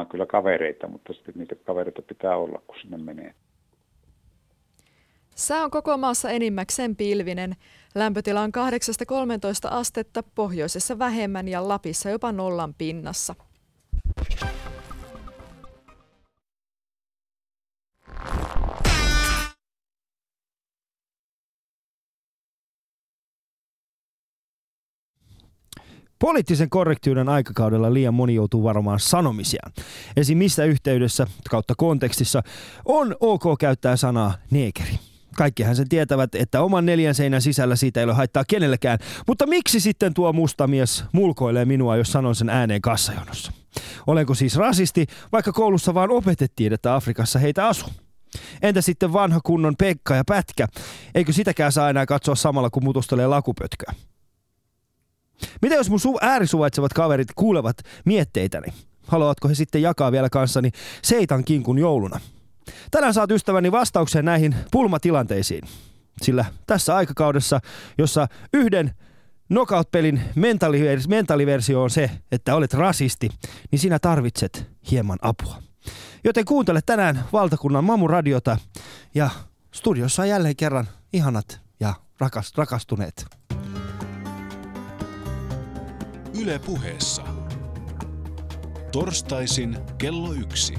tapaamaan kyllä kavereita, mutta sitten niitä kavereita pitää olla, kun sinne menee. Sää on koko maassa enimmäkseen pilvinen. Lämpötila on 8-13 astetta, pohjoisessa vähemmän ja Lapissa jopa nollan pinnassa. Poliittisen korrektiuden aikakaudella liian moni joutuu varomaan sanomisiaan. Esim. missä yhteydessä kautta kontekstissa on ok käyttää sanaa neekeri. Kaikkihan sen tietävät, että oman neljän seinän sisällä siitä ei ole haittaa kenellekään. Mutta miksi sitten tuo musta mies mulkoilee minua, jos sanon sen ääneen kassajonossa? Olenko siis rasisti, vaikka koulussa vaan opetettiin, että Afrikassa heitä asuu? Entä sitten vanha kunnon Pekka ja Pätkä? Eikö sitäkään saa enää katsoa samalla, kun mutustelee lakupötköä? Mitä jos mun su- äärisuvaitsevat kaverit kuulevat mietteitäni? Haluatko he sitten jakaa vielä kanssani seitan kinkun jouluna? Tänään saat ystäväni vastauksen näihin pulmatilanteisiin. Sillä tässä aikakaudessa, jossa yhden knockout-pelin mentaalivers- on se, että olet rasisti, niin sinä tarvitset hieman apua. Joten kuuntele tänään valtakunnan mamuradiota ja studiossa on jälleen kerran ihanat ja rakas, rakastuneet. Yle puheessa. Torstaisin kello yksi.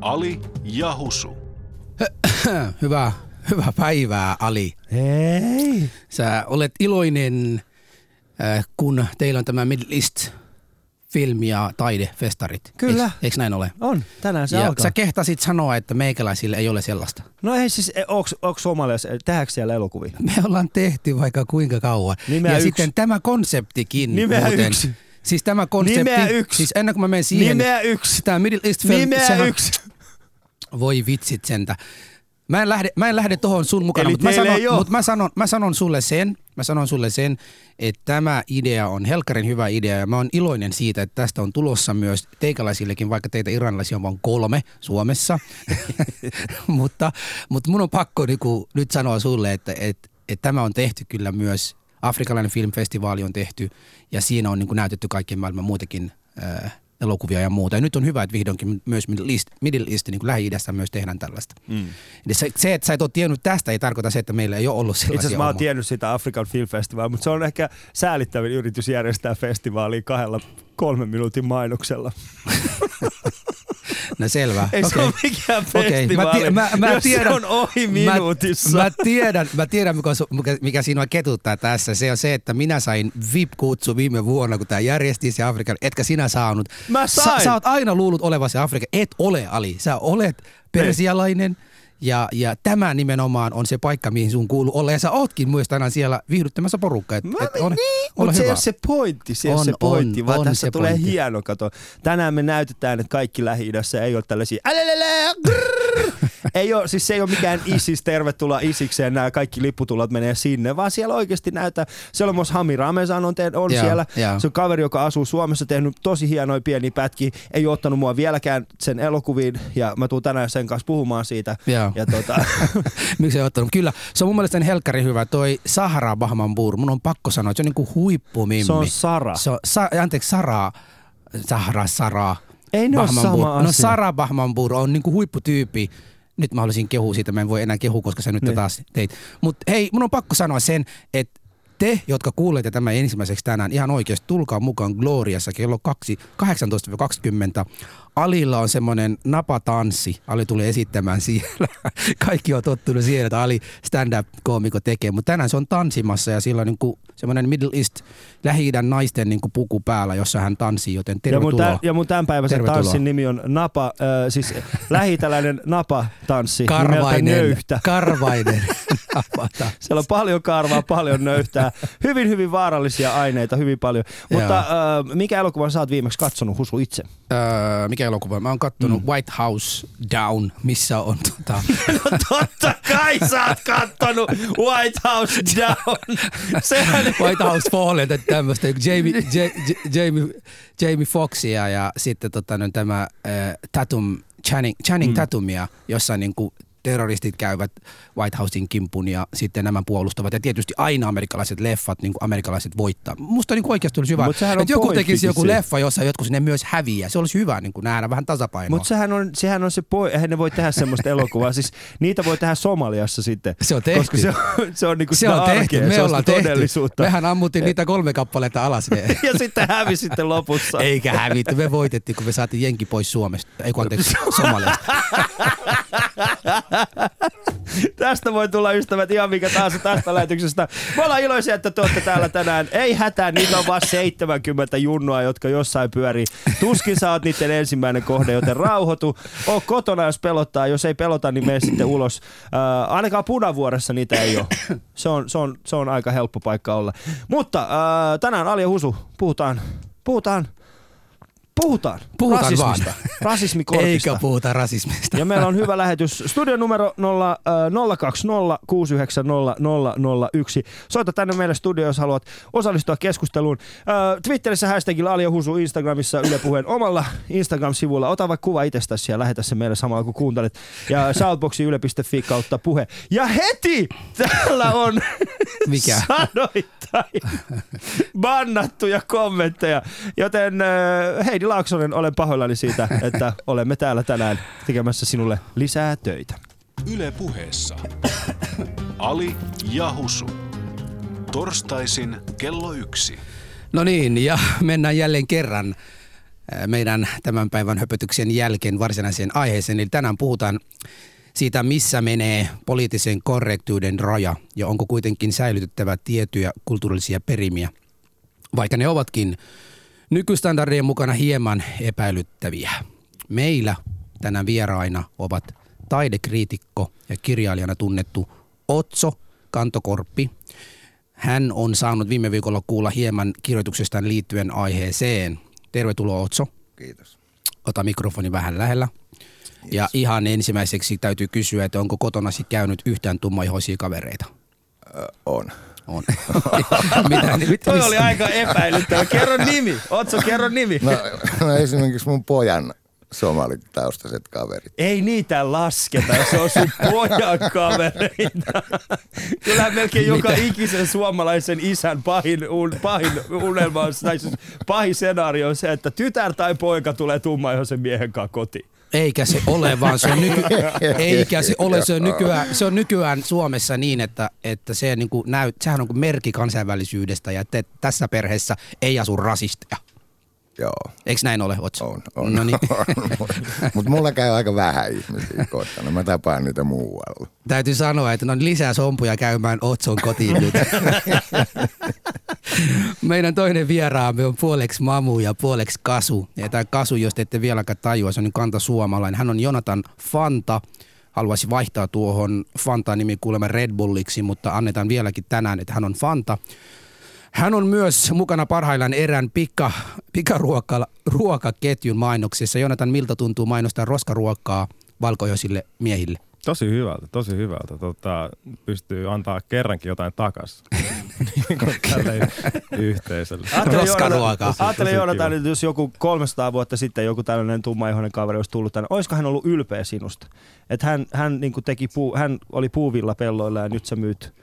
Ali ja Husu. Hyvää, hyvää päivää, Ali. Hei! Sä olet iloinen, äh, kun teillä on tämä Middle East filmi- ja taidefestarit. Kyllä. Eiks, eiks näin ole? On, tänään se ja alkaa. sä kehtasit sanoa, että meikäläisillä ei ole sellaista. No ei siis, e, onks, onks suomalais, tehdäänkö siellä elokuvia? Me ollaan tehty vaikka kuinka kauan. Nimeä ja yksi. sitten tämä konseptikin Nimeä muuten. yksi. Siis tämä konsepti, Nimeä yksi. siis ennen kuin mä menen siihen, Nimeä yksi! tämä Middle East film, Nimeä sehän, yksi! Voi vitsit sentä. Mä en lähde, mä en lähde tohon sun mukana, Eli mutta mä, sanon, mutta mä, sanon, mä sanon sulle sen, mä sanon sulle sen, että tämä idea on helkkarin hyvä idea ja mä oon iloinen siitä, että tästä on tulossa myös teikäläisillekin, vaikka teitä iranilaisia on vain kolme Suomessa. mutta, mutta mun on pakko niinku nyt sanoa sulle, että, että, että tämä on tehty kyllä myös, Afrikalainen filmfestivaali on tehty ja siinä on niinku näytetty kaikkien maailman muitakin äh, elokuvia ja muuta. Ja nyt on hyvä, että vihdoinkin myös Middle East, Middle East niin kuin Lähi-idässä myös tehdään tällaista. Mm. Eli se, se, että sä et ole tiennyt tästä, ei tarkoita se, että meillä ei ole ollut Itse sellaisia asiassa mä oon tiennyt sitä Afrikan Film Festival, mutta se on ehkä säälittävin yritys järjestää festivaalia kahdella kolmen minuutin mainoksella. No selvä. Ei se Okei. ole mikään Okei, festivaali, tie- mä, mä tiedän, se on ohi minuutissa. Mä, mä tiedän, mä tiedän mikä, mikä, mikä sinua ketuttaa tässä. Se on se, että minä sain VIP-kutsu viime vuonna, kun tämä järjestiin se Afrikan. Etkä sinä saanut. Mä Sä, sain. sä oot aina luullut olevasi Afrikan. Et ole, Ali. Sä olet persialainen. Ja, ja tämä nimenomaan on se paikka, mihin sun kuuluu olla. Ja sä ootkin myös tänään siellä viihdyttämässä porukkaa. Et, Mä, et ole, niin, mutta se ei ole se pointti, se ole On, se pointti, on, vaan on tässä se tulee pointti. hieno kato. Tänään me näytetään, että kaikki lähi ei ole tällaisia älälälä, grrr. Ei ole, siis se ei ole mikään ISIS, tervetuloa ISIkseen, nämä kaikki lipputulot menee sinne, vaan siellä oikeasti näyttää, siellä on myös Hami Ramezan on, te, on Joo, siellä, joo. se on kaveri, joka asuu Suomessa, tehnyt tosi hienoja pieniä pätkiä, ei ole ottanut mua vieläkään sen elokuviin, ja mä tuun tänään sen kanssa puhumaan siitä. Joo. Ja tota, Miksi ei ottanut? Kyllä, se on mun mielestä helkkari hyvä. Toi Sahara Bahmanbur, mun on pakko sanoa, että se on niinku huippumimmi. se on Sara. Se on, sa, anteeksi, Sara, Sahara, Sara. Ei ne ole sama No asia. Sara Bahmanbur on niinku huipputyyppi. Nyt mä haluaisin kehua siitä, mä en voi enää kehua, koska sä nyt Niin. taas teit. Mutta hei, mun on pakko sanoa sen, että te, jotka kuulette tämän ensimmäiseksi tänään, ihan oikeasti tulkaa mukaan Gloriassa kello 2, 18-20. Alilla on semmoinen napatanssi. Ali tulee esittämään siellä. Kaikki on tottunut siihen, että Ali stand-up-koomiko tekee. Mutta tänään se on tanssimassa ja sillä on niinku semmoinen Middle East lähi naisten niinku puku päällä, jossa hän tanssii, joten Ja mun, tervetuloa. tämän, ja mun tämänpäiväisen Tervetuloa. tanssin nimi on Napa, äh, siis lähitalainen Napa-tanssi Karvainen. Nöyhtä. Karvainen. Siellä on paljon karvaa, paljon nöyhtää, hyvin hyvin vaarallisia aineita, hyvin paljon. Mutta äh, mikä elokuvan sä oot viimeksi katsonut, Husu itse? Öö, mikä elokuva? Mä oon kattonut mm. White House Down, missä on tota... No totta kai sä oot kattonut White House Down. Sehän White House Fallen tämmöistä, Jamie, J, J, Jamie, Jamie Foxia ja sitten tota, no, tämä äh, Tatum, Channing, Channing mm. Tatumia, jossa niinku terroristit käyvät White Housein kimpun ja sitten nämä puolustavat. Ja tietysti aina amerikkalaiset leffat, niin kuin amerikkalaiset voittaa. Musta niin kuin oikeasti olisi hyvä, Mut että joku tekisi joku leffa, jossa jotkut sinne myös häviää. Se olisi hyvä niin kuin nähdä vähän tasapainoa. Mutta sehän on, sehän on se poi, eihän ne voi tehdä semmoista elokuvaa. Siis niitä voi tehdä Somaliassa sitten. Se on tehty. Koska se on, se on niinku se sitä on tehty, arkea, me se ollaan tehty. todellisuutta. Mehän ammuttiin niitä kolme kappaletta alas. Ne. Ja sitten hävisi sitten lopussa. Eikä hävitty, me voitettiin, kun me saatiin jenki pois Suomesta. Ei kun anteeksi, Somaliasta. Tästä voi tulla ystävät ihan mikä tahansa tästä lähetyksestä. Me ollaan iloisia, että te olette täällä tänään. Ei hätää, niitä on vaan 70 junnua, jotka jossain pyörii. Tuskin sä oot niiden ensimmäinen kohde, joten rauhoitu. Oo kotona, jos pelottaa. Jos ei pelota, niin mene sitten ulos. Äh, ainakaan punavuoressa niitä ei ole. Se on, se, on, se on aika helppo paikka olla. Mutta äh, tänään Ali ja Husu, puhutaan, puhutaan, puhutaan, Puhutaan rasismista. vaan. Rasismikortista. Eikä puhuta rasismista. Ja meillä on hyvä lähetys. Studion numero 0, äh, 020 690 001. Soita tänne meille studio, jos haluat osallistua keskusteluun. Äh, Twitterissä hashtagilla Ali ja Husu, Instagramissa Yle Puheen omalla Instagram-sivulla. Ota vaikka kuva itsestäsi ja lähetä se meille samalla kun kuuntelet. Ja shoutboxi yle.fi kautta puhe. Ja heti täällä on Mikä? sanoittain bannattuja kommentteja. Joten äh, Heidi Laaksonen, olen pahoillani siitä, että olemme täällä tänään tekemässä sinulle lisää töitä. Yle puheessa. Ali ja Husu. Torstaisin kello yksi. No niin, ja mennään jälleen kerran äh, meidän tämän päivän höpötyksen jälkeen varsinaiseen aiheeseen. Eli tänään puhutaan siitä, missä menee poliittisen korrektiuden raja ja onko kuitenkin säilytettävä tiettyjä kulttuurillisia perimiä, vaikka ne ovatkin nykystandardien mukana hieman epäilyttäviä. Meillä tänään vieraina ovat taidekriitikko ja kirjailijana tunnettu Otso Kantokorppi. Hän on saanut viime viikolla kuulla hieman kirjoituksestaan liittyen aiheeseen. Tervetuloa Otso. Kiitos. Ota mikrofoni vähän lähellä. Ja ihan ensimmäiseksi täytyy kysyä, että onko kotonasi käynyt yhtään tummaihoisia kavereita? Ö, on. On. Mitä, mit, Toi oli aika epäilyttävä. Kerro nimi. Otso, kerro nimi. No, no esimerkiksi mun pojan somalitaustaiset kaverit. Ei niitä lasketa, se on sun pojan kavereita. Kyllähän melkein joka ikisen suomalaisen isän pahin, un, pahin unelma on, tai siis pahin skenaario on se, että tytär tai poika tulee tummaihoisen miehen kanssa kotiin. Eikä se ole, vaan se on, nyky- eikä se ole, se on, nykyään, se on nykyään Suomessa niin, että, että se niin kuin näyt, sehän on kuin merkki kansainvälisyydestä ja te, tässä perheessä ei asu rasisteja. Joo, Eikö näin ole, Otso? on. on, No niin. Mutta mulla käy aika vähän ihmisiä kotona. Mä tapaan niitä muualla. Täytyy sanoa, että no lisää sompuja käymään Otson kotiin nyt. Meidän toinen vieraamme on puoleksi Mamu ja puoleksi Kasu. Ja tämä Kasu, jos te ette vieläkään tajua, se on niin kanta suomalainen. Hän on Jonathan Fanta. Haluaisi vaihtaa tuohon Fanta nimi kuulemma Red Bulliksi, mutta annetaan vieläkin tänään, että hän on Fanta. Hän on myös mukana parhaillaan erään pika, pikaruokaketjun mainoksessa. Jonathan, miltä tuntuu mainostaa roskaruokaa valkoisille miehille? Tosi hyvältä, tosi hyvältä. Tota, pystyy antaa kerrankin jotain takas kuin tälle yhteisölle. Roskaruokaa. Joonatan- että jos joku 300 vuotta sitten joku tällainen tummaihoinen kaveri olisi tullut tänne, olisiko hän ollut ylpeä sinusta? Että hän, hän, niin teki puu, hän oli puuvilla pelloilla ja nyt sä myyt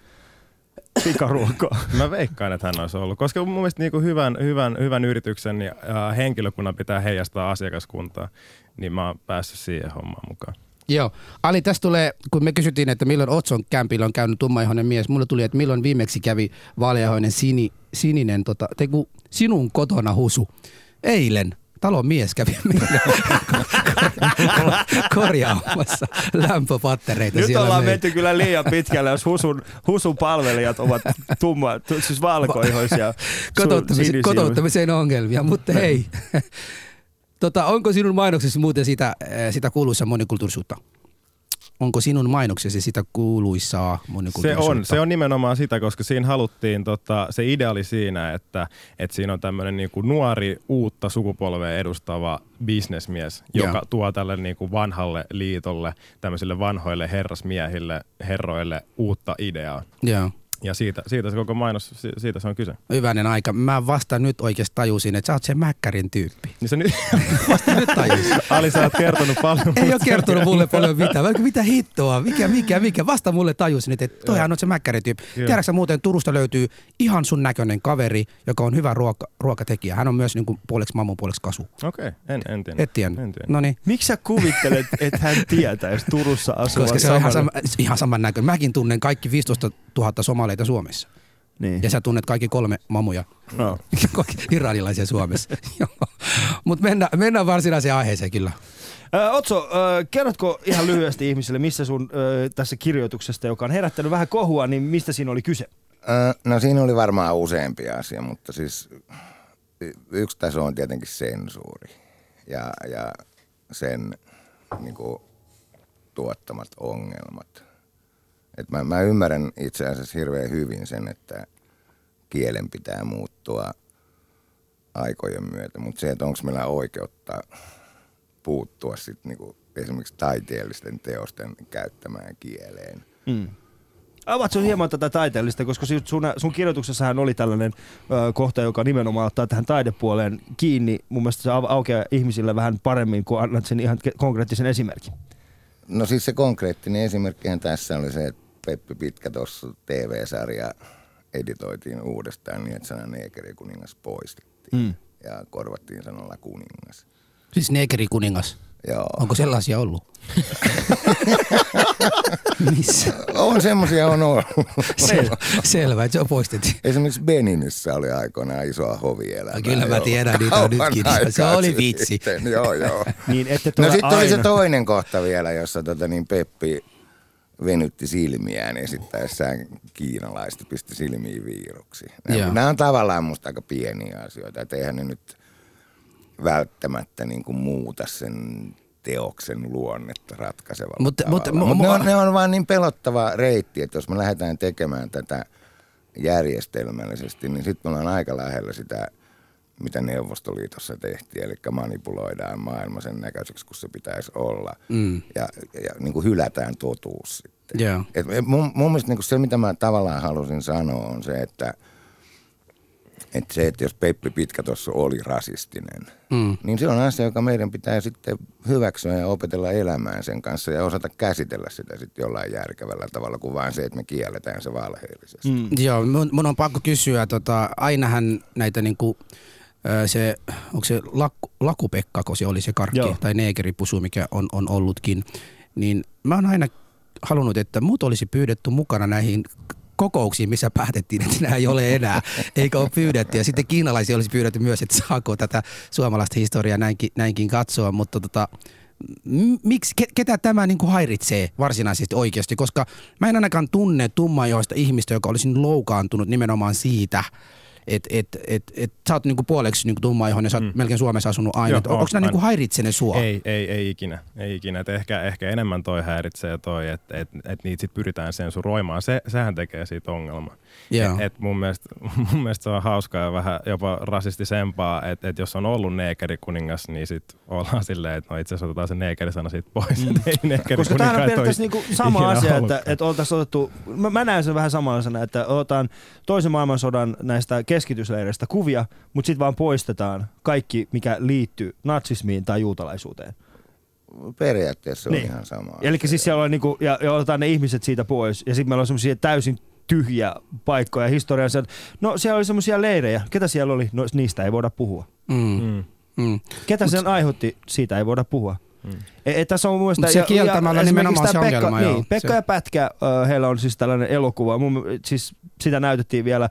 pikaruokaa. Mä veikkaan, että hän olisi ollut, koska mun mielestä niin kuin hyvän, hyvän, hyvän yrityksen ja äh, henkilökunnan pitää heijastaa asiakaskuntaa, niin mä oon päässyt siihen hommaan mukaan. Joo. Ali, tästä tulee, kun me kysyttiin, että milloin Otson kämpillä on käynyt tummaihoinen mies, mulle tuli, että milloin viimeksi kävi vaaleahoinen sini, sininen, tota, teku, sinun kotona husu. Eilen talon mies kävi meillä korjaamassa lämpöpattereita. Nyt ollaan meillä. menty kyllä liian pitkälle, jos husun, husun palvelijat ovat tumma, tu- siis valkoihoisia. Kotouttamis- kotouttamiseen ongelmia, mutta hei. tota, onko sinun mainoksesi muuten sitä, eh, sitä kuuluisa monikulttuurisuutta? Onko sinun mainoksesi sitä kuuluisaa Se on, se on nimenomaan sitä, koska siinä haluttiin, tota, se idea oli siinä, että, että siinä on tämmöinen niinku nuori, uutta sukupolvea edustava bisnesmies, joka Joo. tuo tälle niinku vanhalle liitolle, tämmöisille vanhoille herrasmiehille, herroille uutta ideaa. Joo. Ja siitä, siitä se koko mainos, si- siitä se on kyse. Hyvänen aika. Mä vasta nyt oikeasti tajusin, että sä oot se Mäkkärin tyyppi. Niin se nyt, Vasta nyt tajusin. Ali, sä oot kertonut paljon. Ei ole kertonut mulle paljon mitään. Mä, Mitä hittoa? Mikä, mikä, mikä? Vasta mulle tajusin, että toihan on se Mäkkärin tyyppi. Tiedätkö muuten, Turusta löytyy ihan sun näköinen kaveri, joka on hyvä ruoka, ruokatekijä. Hän on myös niin kuin puoleksi mammon, puoleksi kasu. Okei, okay. en, en tiedä. Et tiennyt. En tiedä. No niin. Miksi sä kuvittelet, että hän tietäisi Turussa asuvan Koska se on ihan, sama, ihan saman näköinen. Mäkin tunnen kaikki 15 000 somaleita Suomessa. Niin. Ja sä tunnet kaikki kolme mamuja No. iranilaisia Suomessa. Mutta mennään, mennään varsinaiseen aiheeseen kyllä. Ö, Otso, ö, kerrotko ihan lyhyesti ihmisille, missä sun ö, tässä kirjoituksesta, joka on herättänyt vähän kohua, niin mistä siinä oli kyse? Ö, No siinä oli varmaan useampia asia, mutta siis yksi taso on tietenkin sensuuri ja, ja sen niin kuin, tuottamat ongelmat. Et mä, mä ymmärrän itse asiassa hirveän hyvin sen, että kielen pitää muuttua aikojen myötä, mutta se, että onko meillä oikeutta puuttua sit niinku esimerkiksi taiteellisten teosten käyttämään kieleen – Mm. Avatko hieman tätä taiteellista, koska sun, sun kirjoituksessahan oli tällainen ö, kohta, joka nimenomaan ottaa tähän taidepuoleen kiinni. Mun mielestä se au- aukeaa ihmisille vähän paremmin, kun annat sen ihan konkreettisen esimerkin. No siis se konkreettinen esimerkkihän tässä oli se, että Peppi Pitkä tuossa TV-sarja editoitiin uudestaan niin, että sana neekerikuningas poistettiin. Mm. Ja korvattiin sanalla kuningas. Siis Negeri kuningas. Joo. Onko sellaisia ollut? Missä? On semmoisia on ollut. Sel- selvä, että se on poistettu. Esimerkiksi Beninissä oli aikoinaan isoa hovielämää. No kyllä mä tiedän, niitä on nytkin. Se oli vitsi. sitten. Joo, joo. Niin, ette No sitten oli se toinen kohta vielä, jossa tota, niin Peppi venytti silmiään esittäessään kiinalaista, pisti silmiin viiruksi. Nämä, nämä on tavallaan musta aika pieniä asioita, että eihän ne nyt välttämättä niin kuin muuta sen teoksen luonnetta ratkaisevalla Mutta- tavalla. mutta- Mutta mu- ne, on, ne on vaan niin pelottava reitti, että jos me lähdetään tekemään tätä järjestelmällisesti, niin sitten me ollaan aika lähellä sitä, mitä Neuvostoliitossa tehtiin, eli manipuloidaan maailma sen näköiseksi, kun se pitäisi olla, Mm. ja, ja niin kuin hylätään totuus sitten. Joo. Et mun, mun mielestä niin kuin se, mitä mä tavallaan halusin sanoa, on se, että että se, että jos Peppi Pitkä tuossa oli rasistinen, Mm. niin se on asia, joka meidän pitää sitten hyväksyä ja opetella elämään sen kanssa ja osata käsitellä sitä sitten jollain järkevällä tavalla kuin vain se, että me kielletään se valheellisesti. Mm. Joo, mun, mun on pakko kysyä, tota, ainahan näitä niinku, ö, se, onko se Lakupekka, kun se oli se karkki, Joo. Tai neekeripusu, mikä on, on ollutkin, niin mä oon aina halunnut, että muut olisi pyydetty mukana näihin kokouksiin, missä päätettiin, että nämä ei ole enää, eikä ole pyydetty. Ja sitten kiinalaisia olisi pyydetty myös, että saako tätä suomalaista historiaa näinkin, näinkin katsoa, mutta tota, miksi, ke, ketä tämä niin kuin häiritsee varsinaisesti oikeasti, koska mä en ainakaan tunne tummaihoista ihmistä, joka olisi loukaantunut nimenomaan siitä, että et, et, et, sä oot niinku puoleksi niinku tummaihoinen, sä oot Mm. melkein Suomessa asunut aina. Onko nämä niinku häiritsene sua? Ei, ei, ei ikinä. Ei ikinä. Et ehkä, ehkä enemmän toi häiritsee toi, että et, et niitä sit pyritään sensuroimaan. Se, sehän tekee siitä ongelman. Joo. Et, et mun, mielestä, mun mielestä se on hauskaa ja vähän jopa rasistisempaa, että et jos on ollut neekerikuningas, niin sit ollaan silleen, että no itse asiassa otetaan se neekerisana siitä pois. Mm. Ei Koska tämähän on periaatteessa niinku sama asia, että, ollutkaan. että oltaisiin otettu, mä, mä näen sen vähän samanlaisena, että otetaan toisen maailmansodan näistä keskitysleireistä kuvia, mutta sitten vaan poistetaan kaikki, mikä liittyy natsismiin tai juutalaisuuteen. Periaatteessa se on Niin. ihan sama Eli siis siellä on niinku, ja, ja otetaan ne ihmiset siitä pois, ja sitten meillä on semmoisia täysin tyhjiä paikkoja historiassa. No siellä oli semmoisia leirejä. Ketä siellä oli? No niistä ei voida puhua. Mm. Mm. Mm. Ketä sen aiheutti? Siitä ei voida puhua. Mm. E, e, tässä on. Mut se kieltämällä esimerkiksi nimenomaan se Pekka, ongelma, niin, joo. Pekka Se- ja Pätkä, heillä on siis tällainen elokuva. Mun, siis sitä näytettiin vielä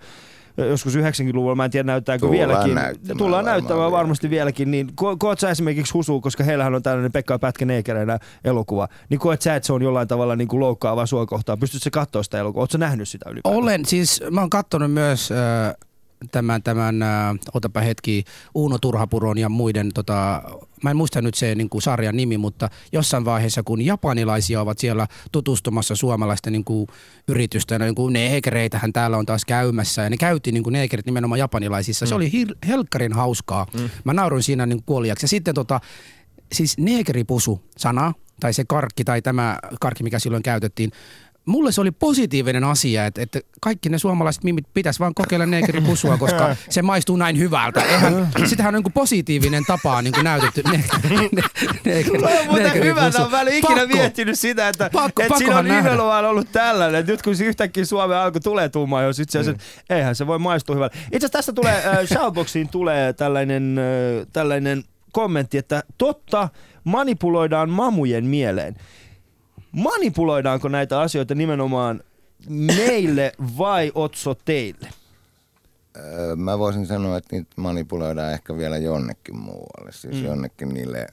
joskus 90-luvulla, mä en tiedä näyttääkö Tullaan vieläkin. näyttämään Tullaan näyttämään vielä. varmasti vieläkin. Niin, ko- koet sä esimerkiksi Husu, koska heillähän on tällainen Pekka ja Pätkä neekereinä elokuva, niin koet sä, että se on jollain tavalla niin kuin loukkaava sua kohtaan? Pystytkö sä katsoa sitä elokuvaa? Oletko nähnyt sitä ylipäätään? Olen, siis mä oon kattonut myös äh, tämän, tämän äh, otapa hetki, Uuno Turhapuron ja muiden, tota, mä en muista nyt se niin kuin sarjan nimi, mutta jossain vaiheessa, kun japanilaisia ovat siellä tutustumassa suomalaisten niin kuin, yritysten, niin kuin neekereitähän täällä on taas käymässä, ja ne käytiin niin kuin neekerit nimenomaan japanilaisissa. Se oli hir- helkkarin hauskaa. Mm. Mä nauroin siinä niin kuoliaksi. Ja sitten tota, siis neekeripusu sana, tai se karkki, tai tämä karkki, mikä silloin käytettiin, mulle se oli positiivinen asia, että, että kaikki ne suomalaiset mimit pitäisi vaan kokeilla negeripusua, koska se maistuu näin hyvältä. Eihän, sitähän on niin positiivinen tapa niin kuin näytetty. Ne, ne, ne, muuten hyvä, mä oon ikinä Pakko. miettinyt sitä, että, Pakko- että siinä on nimenomaan ollut tällainen, että nyt kun se yhtäkkiä Suomen alkoi tulee tuumaan, jos itse asiassa, mm. eihän se voi maistua hyvältä. Itse asiassa tästä tulee, äh, Shoutboxiin tulee tällainen, äh, tällainen kommentti, että totta, manipuloidaan mamujen mieleen. Manipuloidaanko näitä asioita nimenomaan meille vai Otso teille? Öö, Mä voisin sanoa, että niitä manipuloidaan ehkä vielä jonnekin muualle. Siis mm. jonnekin niille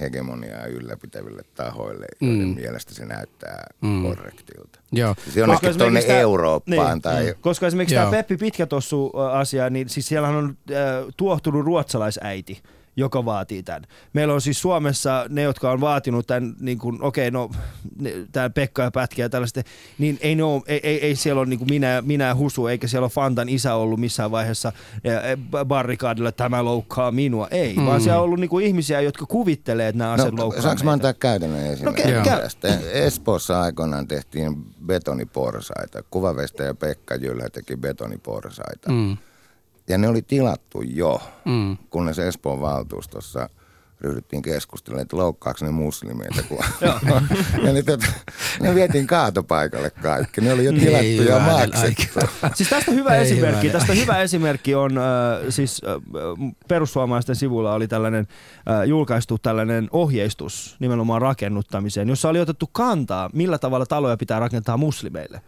hegemoniaa ylläpitäville tahoille, joiden Mm. mielestä se näyttää Mm. korrektilta. Joo. Siis jonnekin Koska tuonne tää- Eurooppaan niin, tai... Koska esimerkiksi tämä Joo. Peppi Pitkätossu ä, asia, niin siis siellähän on äh, tuohtunut ruotsalaisäiti, joka vaatii tämän. Meillä on siis Suomessa ne, jotka on vaatinut tämän, niin kuin, okei, no, ne- tämä Pekka ja Pätkä ja tällaista, niin ei, ne ole, ei, ei, ei siellä ole niin kuin minä, minä ja Husu, eikä siellä ole Fantan isä ollut missään vaiheessa äh, barrikaadilla, että tämä loukkaa minua. Ei, mm. vaan siellä on ollut niin kuin ihmisiä, jotka kuvittelee, että nämä asiat No, loukkaa saanko mä antaa käytännön esimerkin käy, käy. tästä? Espoossa aikoinaan tehtiin betoniporsaita. Kuvavestä ja Pekka Jylhä teki betoniporsaita. Mm. Ja ne oli tilattu jo, Mm. kunnes Espoon valtuustossa ryhdyttiin keskustelemaan, että loukkaako ne muslimeita. Kun... ja ne, tot, ne vietiin kaatopaikalle kaikki. Ne oli jo Ei tilattu ja maksettu. Siis tästä hyvä Ei esimerkki, tästä hyvä esimerkki on, äh, siis äh, perussuomalaisten sivulla oli tällainen äh, julkaistu tällainen ohjeistus nimenomaan rakennuttamiseen, jossa oli otettu kantaa, millä tavalla taloja pitää rakentaa muslimeille.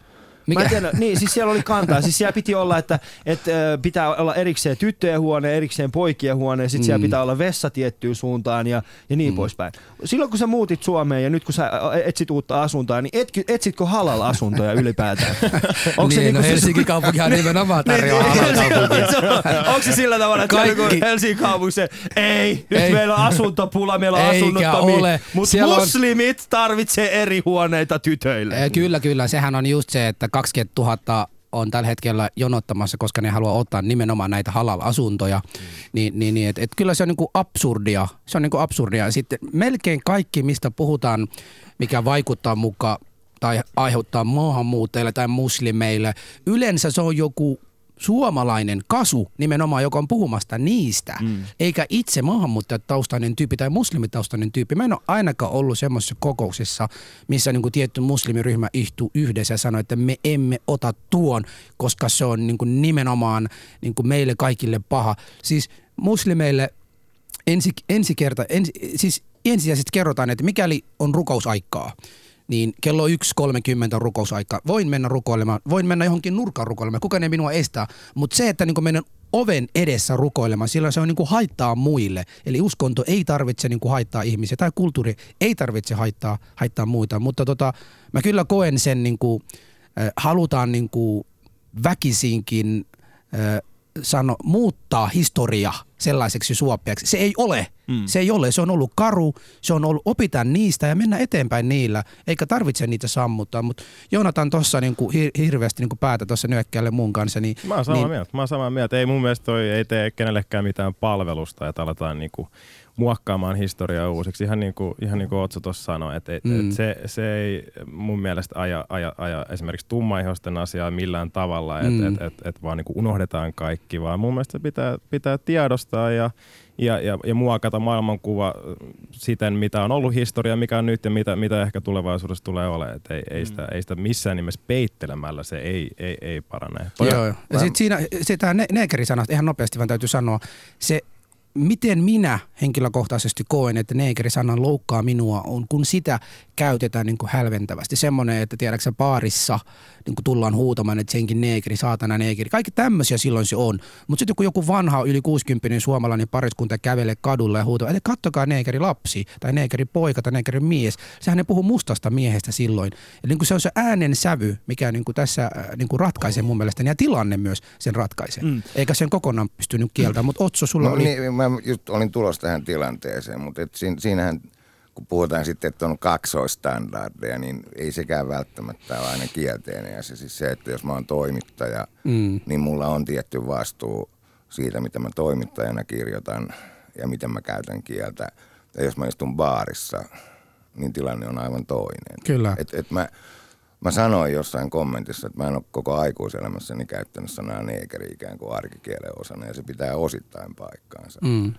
Mikä? Mä en tiedä, niin, siis siellä oli kantaa. Siis siellä piti olla, että, että pitää olla erikseen tyttöjen huone, erikseen poikien huone, ja sitten mm. siellä pitää olla vessa tiettyyn suuntaan ja, ja niin mm. poispäin. Silloin kun sä muutit Suomeen ja nyt kun sä etsit uutta asuntoa, niin et, etsitkö halal-asuntoja ylipäätään? Onko niin, no Helsingin kaupunkihan nimenomaan tarjoaa halal Onko se sillä tavalla, että Kaikki- Kaikki... Helsingin kaupungissa, ei, nyt Ei. meillä on asuntopula, meillä on asunnottomia, mutta Siellä on- muslimit tarvitsee eri huoneita tytöille. Eh, Kyllä, kyllä. Sehän on just se, että 20 000 on tällä hetkellä jonottamassa, koska ne haluaa ottaa nimenomaan näitä halal-asuntoja. Mm. Niin, niin, niin et, et kyllä se on niinku absurdia. Se on niinku absurdia. Sitten melkein kaikki, mistä puhutaan, mikä vaikuttaa mukaan tai aiheuttaa maahanmuuttajille tai muslimeille, yleensä se on joku suomalainen kasu nimenomaan, joka on puhumasta niistä, mm. eikä itse maahanmuuttajataustainen tyyppi tai muslimitaustainen tyyppi. Mä en ole ainakaan ollut semmoisessa kokouksessa, missä niin kuin tietty muslimiryhmä ihtuu yhdessä ja sanoo, että me emme ota tuon, koska se on niin kuin nimenomaan niin kuin meille kaikille paha. Siis muslimeille ensi, ensi kerta, ensi, siis ensisijaisesti kerrotaan, että mikäli on rukousaikaa, niin kello 1.30 on rukousaika. Voin mennä rukoilemaan, voin mennä johonkin nurkan rukoilemaan, kukaan ei minua estää. Mutta se, että niin menen oven edessä rukoilemaan, silloin se on niin haittaa muille. Eli uskonto ei tarvitse niin haittaa ihmisiä, tai kulttuuri ei tarvitse haittaa, haittaa muita. Mutta tota, mä kyllä koen sen, niin kuin, äh, halutaan niin kuin väkisinkin äh, sano, muuttaa historia sellaiseksi suopeaksi. Se ei ole. Mm. Se ei ole. Se on ollut karu, se on ollut, opitaan niistä ja mennä eteenpäin niillä, eikä tarvitse niitä sammuttaa. Mutta Joonatan tuossa niinku hir- hirveästi niinku päätä tuossa nyökkäälle mun kanssa. Niin, Mä oon samaa niin, mieltä. Mä oon samaa mieltä. Ei mun mielestä toi ei tee kenellekään mitään palvelusta, että aletaan niinku muokkaamaan historiaa uusiksi. Ihan niin kuin, ihan niin kuin Otso tuossa sanoi, että et, Mm. et se, se ei mun mielestä aja, aja, aja esimerkiksi tummaihosten asiaa millään tavalla, että Mm. et, et, et vaan niin kuin unohdetaan kaikki, vaan mun mielestä se pitää, pitää tiedostaa ja, ja, ja, ja muokata maailmankuva siten, mitä on ollut historia, mikä on nyt ja mitä, mitä ehkä tulevaisuudessa tulee olemaan. Et ei, ei, sitä, ei sitä missään nimessä peittelemällä se ei, ei, ei parane. Joo, joo. Ja sitten siinä, se tämä neekerisanasta, ihan nopeasti vaan täytyy sanoa, se miten minä henkilökohtaisesti koen, että neekerisanan loukkaa minua, on kun sitä käytetään niin kuin hälventävästi. Semmoinen, että tiedäksä baarissa niin kuin tullaan huutamaan, että senkin neekeri, saatana neekeri. Kaikki tämmöisiä silloin se on. Mutta sitten kun joku vanha yli 60 suomalainen pariskunta kävelee kadulla ja huutaa, että kattokaa neekeri lapsi tai neekeri poika tai neekeri mies. Sehän ne puhuu mustasta miehestä silloin. Eli niin kuin se on se äänen sävy, mikä niin kuin tässä äh, niin kuin ratkaisee mun mielestä, ja tilanne myös sen ratkaisee. Mm. Eikä sen kokonaan pystynyt kieltämään. Mutta Otso, sulla No, oli... niin, mä just olin tulossa tähän tilanteeseen, mutta et siinä, siinähän kun puhutaan sitten, että on kaksoistandardeja, niin ei sekään välttämättä ole aina kielteinen. Ja se siis se, että jos mä oon toimittaja, Mm. niin mulla on tietty vastuu siitä, mitä mä toimittajana kirjoitan ja miten mä käytän kieltä. Ja jos mä istun baarissa, niin tilanne on aivan toinen. Kyllä. Et, et mä Mä sanoin jossain kommentissa, että mä en ole koko aikuiselämässäni käyttänyt sanaa neekeri ikään kuin arkikielen osana ja se pitää osittain paikkaansa. Mm.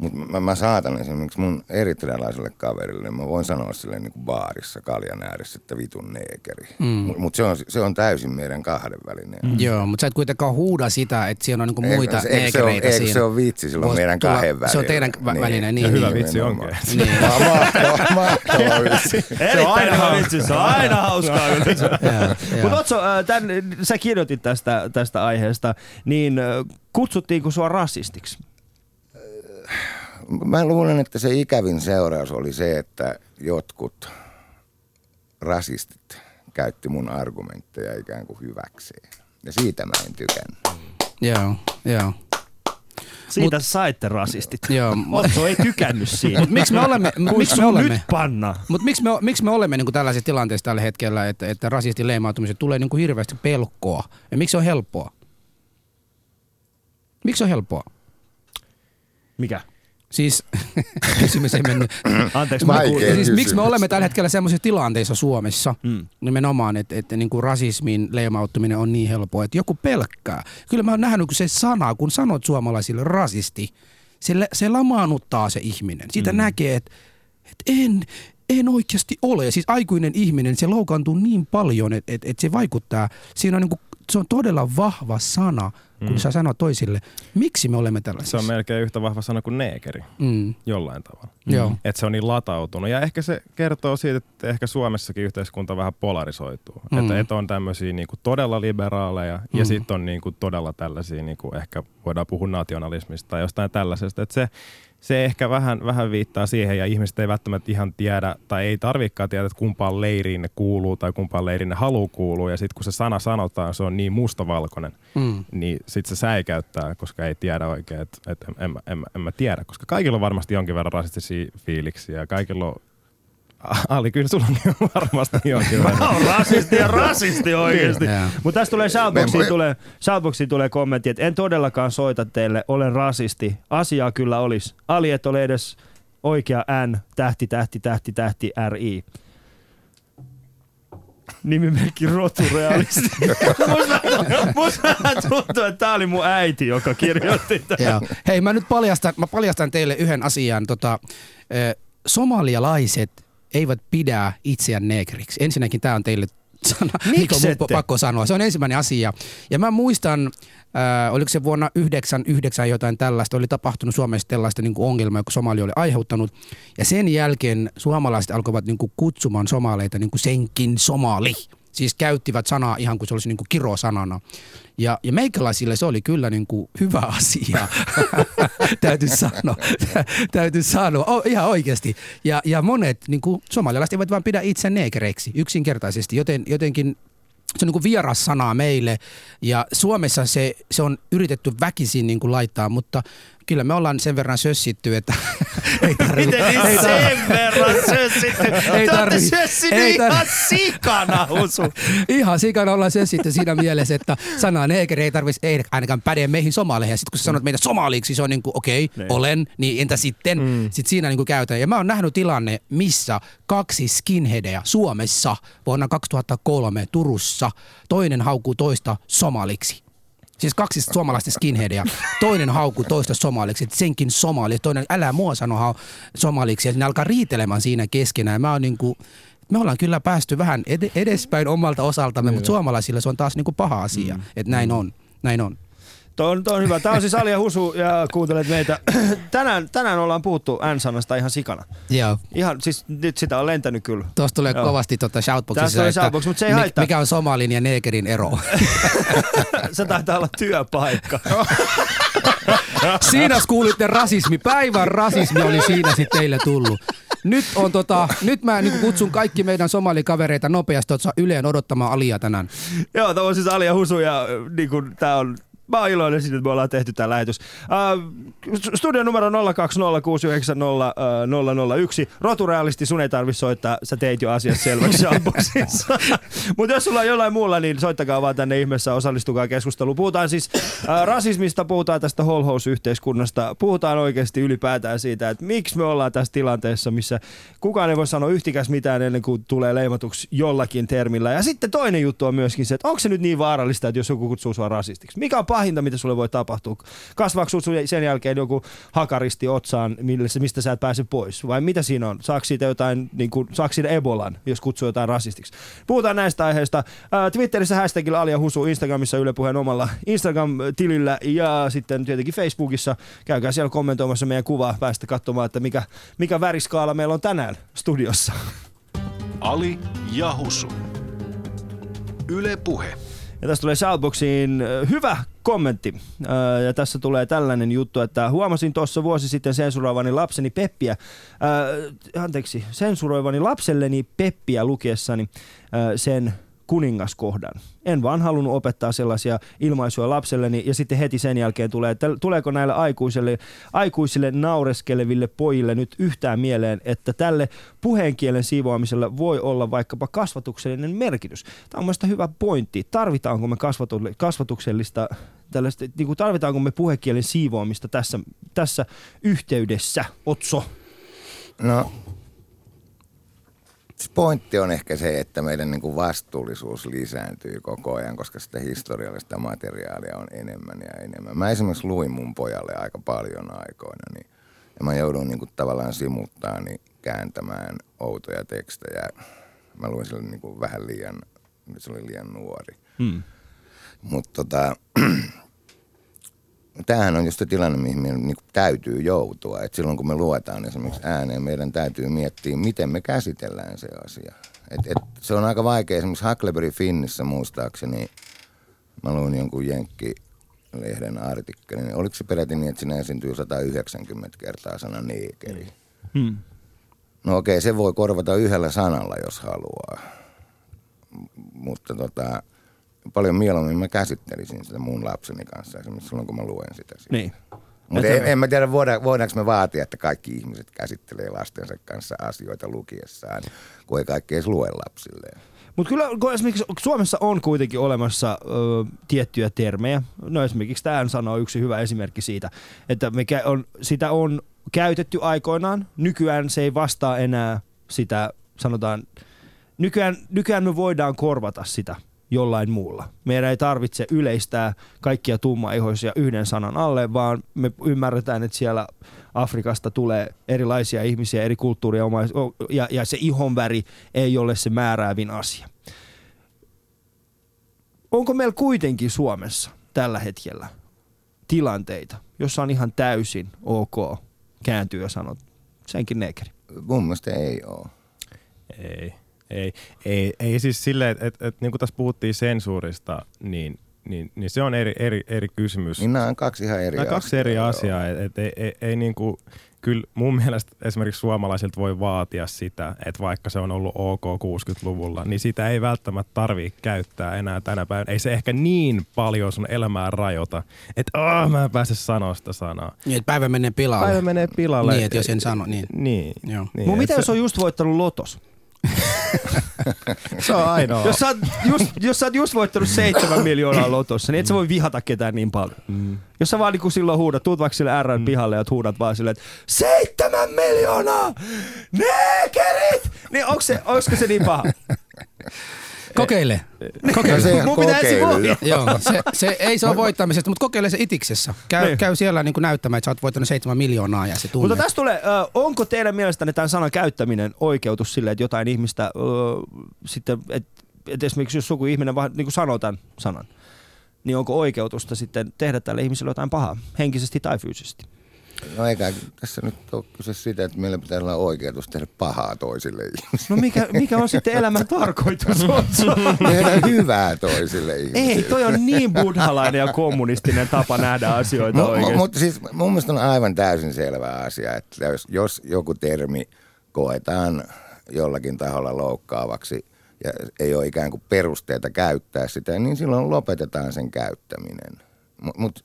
Mutta mä, mä saatan esimerkiksi mun eritrealaiselle kaverille, niin mä voin sanoa silleen niin kuin baarissa kaljan ääressä, että vitun neekeri. Mm. Mutta mut se, on, se on täysin meidän kahdenvälinen. Mm. Joo, mutta sä et kuitenkaan huuda sitä, että siellä on niinku Eikö- muita eikö se neekereitä ole- eikö siinä. se ole vitsi silloin Voisi meidän tulla- kahden Se on teidän vä- Niin. välinen, niin. Ja hyvä niin. vitsi onkin. Niin. Ma- mahtava, mahtava vitsi. Se on aina vitsi, se on aina hauskaa. Mutta. Otso, äh, tän, sä kirjoitit tästä, tästä aiheesta, niin äh, kutsuttiinko sua rasistiksi? Mä luulen, että se ikävin seuraus oli se, että jotkut rasistit käytti mun argumentteja ikään kuin hyväkseen. Ja siitä mä en tykännyt. Joo, joo. Siitä Mut, saitte rasistit. Joo. Otso ei tykännyt siitä. Mut miksi me olemme, miksi me olemme, nyt panna. Mutta miksi me, miksi me olemme niin kuin tällaisessa tilanteessa tällä hetkellä, että, että rasistin leimautumisesta tulee niin kuin hirveästi pelkoa? Ja miksi se on helppoa? Miksi se on helppoa? Mikä? Siis kysymys ei mennyt. Anteeksi, mä siis kysymys. miksi me olemme tällä hetkellä sellaisissa tilanteissa Suomessa, Mm. nimenomaan, että, että niin kuin rasismin leimauttuminen on niin helppoa, että joku pelkkää. Kyllä mä oon nähnyt, kun se sana, kun sanot suomalaisille rasisti, se, se lamaannuttaa se ihminen. Siitä mm. näkee, että, että en, en oikeasti ole. Ja siis aikuinen ihminen, se loukaantuu niin paljon, että, että, että se vaikuttaa. Siinä on niin kuin, se on todella vahva sana, kun Mm. sä sanot toisille, miksi me olemme Se tällaisessa. on melkein yhtä vahva sana kuin neekeri Mm. jollain tavalla. Joo. Että se on niin latautunut. Ja ehkä se kertoo siitä, että ehkä Suomessakin yhteiskunta vähän polarisoituu. Mm. Että, että on tämmöisiä niinku todella liberaaleja Mm. ja sitten on niinku todella tällaisia, niinku ehkä voidaan puhua nationalismista tai jostain tällaisesta. Että se, se ehkä vähän, vähän viittaa siihen ja ihmiset ei välttämättä ihan tiedä tai ei tarvikaan tiedä, että kumpaan leiriin ne kuuluu tai kumpaan leiriin ne haluaa kuuluu. Ja sitten kun se sana sanotaan, se on niin mustavalkoinen, Mm. niin sitten se säikäyttää, koska ei tiedä oikein, että et, en, en, en, en mä tiedä. Koska kaikilla on varmasti jonkin verran rasistisia fiiliksiä ja kaikilla on Ali, kyllä sulla on varmasti jonkin Mä verran. oon rasisti ja rasisti oikeesti. Joo. Mutta tässä tulee Shoutboxiin tulee, Shoutboxiin tulee kommentti, että en todellakaan soita teille, olen rasisti. Asiaa kyllä olisi. Ali et ole edes oikea N, tähti, tähti, tähti, tähti, RI. Nimimerkki roturealisti. musta, musta tuntuu, että tää oli mun äiti, joka kirjoitti tämän. Joo. Hei, mä nyt paljastan, mä paljastan teille yhden asian. Tota, eh, somalialaiset eivät pidä itseään negriksi. Ensinnäkin tämä on teille sana, mikä on mun ette? pakko sanoa. Se on ensimmäinen asia. Ja mä muistan, äh, oliko se vuonna 99 jotain tällaista, oli tapahtunut Suomessa tällaista niin ongelmaa, joka Somali oli aiheuttanut. Ja sen jälkeen suomalaiset alkoivat niin kuin kutsumaan somaleita niin kuin senkin somali. Siis käyttivät sanaa ihan kuin se olisi niin kuin kirosanana. Ja, ja meikäläisille se oli kyllä niin kuin hyvä asia, täytyy sanoa. täytyy sanoa, o, ihan oikeasti. Ja, ja monet niin kuin, somalialaiset eivät vaan pidä itse neekereiksi yksinkertaisesti, joten jotenkin se on niin kuin vieras sana meille ja Suomessa se, se on yritetty väkisin niin kuin laittaa, mutta kyllä me ollaan sen verran sössitty, että ei tarvitse. Miten niin ei tarvi- sen verran sössitty? Ei Te tarvi- sössinyt ei tar- ihan sikana, Husu. Ihan sikana ollaan sössitty siinä mielessä, että sana neekeri ei tarvitsisi ei ainakaan päde meihin somaleihin. Ja sitten kun sä sanot meitä somaliksi, se on niin kuin okei, okay, Niin. olen, niin entä sitten? Mm. Sitten siinä niin kuin käytetään. Ja mä oon nähnyt tilanne, missä kaksi skinheadia Suomessa vuonna 2003 Turussa, toinen haukuu toista somaliksi. Siis kaksi suomalaista skinheadia. Toinen haukuu toista somaliksi, että senkin somali. Toinen, älä mua sano somaliksi. Ja ne alkaa riitelemään siinä keskenään. Mä oon niin kuin, me ollaan kyllä päästy vähän ed- edespäin omalta osaltamme, mutta suomalaisille se on taas niin kuin paha asia. Mm. Että näin on. Näin on. Toi on, toi on hyvä. Tämä on siis Ali ja Husu ja kuuntelet meitä. Tänään, tänään ollaan puhuttu N-sanasta ihan sikana. Joo. Ihan, siis nyt sitä on lentänyt kyllä. Tuosta tulee Joo. kovasti tuota Tästä shoutboxissa, tulee että shoutbox, mutta se ei haittaa. mikä on somalin ja neekerin ero. Se taitaa olla työpaikka. siinä kuulitte rasismi. Päivän rasismi oli siinä sitten teille tullut. Nyt, on tota, nyt mä niin kutsun kaikki meidän somalikavereita nopeasti Yleen odottamaan Alia tänään. Joo, tämä on siis Ali ja Husu ja niin kuin, tää on Mä oon iloinen siitä, että me ollaan tehty tämä lähetys. Uh, studio numero 02069001. Roturealisti, sun ei tarvi soittaa. Sä teit jo asiat selväksi Shoutboxissa. Mutta jos sulla on jollain muulla, niin soittakaa vaan tänne ihmeessä, osallistukaa keskusteluun. Puhutaan siis uh, rasismista, puhutaan tästä holhous-yhteiskunnasta. Puhutaan oikeasti ylipäätään siitä, että miksi me ollaan tässä tilanteessa, missä kukaan ei voi sanoa yhtikäs mitään ennen kuin tulee leimatuksi jollakin termillä. Ja sitten toinen juttu on myöskin se, että onko se nyt niin vaarallista, että jos joku kutsuu sua rasistiksi? Mikä on pahinta, mitä sulle voi tapahtua? Kasvaako sen jälkeen joku hakaristi otsaan, mistä sä et pääse pois? Vai mitä siinä on? Saako siitä jotain, niin kuin, saako siitä ebolan, jos kutsuu jotain rasistiksi? Puhutaan näistä aiheista. Twitterissä hashtagilla Alia Husu, Instagramissa Yle Puheen omalla Instagram-tilillä ja sitten tietenkin Facebookissa. Käykää siellä kommentoimassa meidän kuvaa, päästä katsomaan, että mikä, mikä väriskaala meillä on tänään studiossa. Ali ja Husu. Yle Puhe. Ja tässä tulee Shoutboxiin hyvä kommentti. Ja tässä tulee tällainen juttu, että huomasin tuossa vuosi sitten sensuroivani lapseni Peppiä, äh, anteeksi, sensuroivani lapselleni Peppiä lukiessani äh, sen kuningaskohdan. En vaan halunnut opettaa sellaisia ilmaisuja lapselleni ja sitten heti sen jälkeen tulee, että tuleeko näille aikuisille, aikuisille naureskeleville pojille nyt yhtään mieleen, että tälle puheenkielen siivoamiselle voi olla vaikkapa kasvatuksellinen merkitys. Tämä on mielestäni hyvä pointti. Tarvitaanko me kasvatuksellista tällaista, niin kuin tarvitaanko me puhekielen siivoamista tässä, tässä yhteydessä, Otso? No pointti on ehkä se, että meidän niin kuin vastuullisuus lisääntyy koko ajan, koska sitä historiallista materiaalia on enemmän ja enemmän. Mä esimerkiksi luin mun pojalle aika paljon aikoina, niin, ja mä joudun niin kuin tavallaan simuttaa niin kääntämään outoja tekstejä. Mä luin sille niin kuin vähän liian, se oli liian nuori. Hmm. Mutta tota, tämähän on just se tilanne, mihin meidän niin täytyy joutua. Et silloin kun me luetaan esimerkiksi ääneen, meidän täytyy miettiä, miten me käsitellään se asia. Et, et se on aika vaikea. Esimerkiksi Huckleberry Finnissä muistaakseni, mä luin jonkun jenkki lehden artikkelin, oliko se peräti niin, että siinä esiintyy 190 kertaa sana neekeri? Hmm. No okei, se voi korvata yhdellä sanalla, jos haluaa. Mutta tota, paljon mieluummin mä käsittelisin sitä mun lapseni kanssa esimerkiksi silloin, kun mä luen sitä. Siitä. Niin. Mutta en, en mä tiedä, voida, voidaanko me vaatia, että kaikki ihmiset käsittelee lastensa kanssa asioita lukiessaan, kun ei kaikki edes lue lapsilleen. Mutta kyllä kun esimerkiksi Suomessa on kuitenkin olemassa ö, tiettyjä termejä. No esimerkiksi tämä sanoo yksi hyvä esimerkki siitä, että mikä on, sitä on käytetty aikoinaan. Nykyään se ei vastaa enää sitä, sanotaan, nykyään, nykyään me voidaan korvata sitä jollain muulla. Meidän ei tarvitse yleistää kaikkia tummaihoisia yhden sanan alle, vaan me ymmärretään, että siellä Afrikasta tulee erilaisia ihmisiä, eri kulttuuria ja, ja se ihonväri ei ole se määräävin asia. Onko meillä kuitenkin Suomessa tällä hetkellä tilanteita, jossa on ihan täysin ok kääntyä ja sanot senkin negri? Mun mielestä ei ole. Ei. Ei, ei, ei siis silleen, että et, et, niin kuin tässä puhuttiin sensuurista, niin, niin, niin se on eri, eri, eri kysymys. Niin nämä on kaksi ihan eri asiaa. kaksi eri asiaa. Et, et, ei, ei, ei niin kuin, kyllä mun mielestä esimerkiksi suomalaisilta voi vaatia sitä, että vaikka se on ollut ok 60-luvulla, niin sitä ei välttämättä tarvitse käyttää enää tänä päivänä. Ei se ehkä niin paljon sun elämää rajoita, että oh, mä en pääse sanoa sitä sanaa. Niin, että päivä menee pilalle. Päivä menee pilalle. Niin, että jos en sano, niin. Niin. Joo. niin Mutta mitä se... jos on just voittanut lotos? se on ainoa. Jos sä, oot just, jos sä oot just voittanut seitsemän miljoonaa lotossa, niin et sä voi vihata ketään niin paljon. Mm. Jos sä vaan niin silloin huudat, tuut vaikka sille mm. pihalle ja huudat vaan silleen, että seitsemän miljoonaa! Neekerit! Niin onko se, onko se niin paha? Kokeile. Kokeile. Se, Mun pitäisi Joo, se, se, ei se ole voittamisesta, mutta kokeile se itiksessä. Käy, niin. käy siellä niin näyttämään, että sä oot voittanut 7 miljoonaa ja se tunne. Mutta tästä tulee, äh, onko teidän mielestänne tämän sanan käyttäminen oikeutus sille, että jotain ihmistä äh, sitten, että et esimerkiksi jos joku ihminen vaan niin sanoo tämän sanan, niin onko oikeutusta sitten tehdä tälle ihmiselle jotain pahaa, henkisesti tai fyysisesti? No eikä tässä nyt ole kyse siitä, että meillä pitää olla oikeutus tehdä pahaa toisille ihmisille. No mikä, mikä on sitten elämän tarkoitus? tehdä hyvää toisille ihmisille. Ei, toi on niin buddhalainen ja kommunistinen tapa nähdä asioita oikein. Mutta siis mun mielestä on aivan täysin selvä asia, että jos, jos joku termi koetaan jollakin taholla loukkaavaksi ja ei ole ikään kuin perusteita käyttää sitä, niin silloin lopetetaan sen käyttäminen – Mut, mut,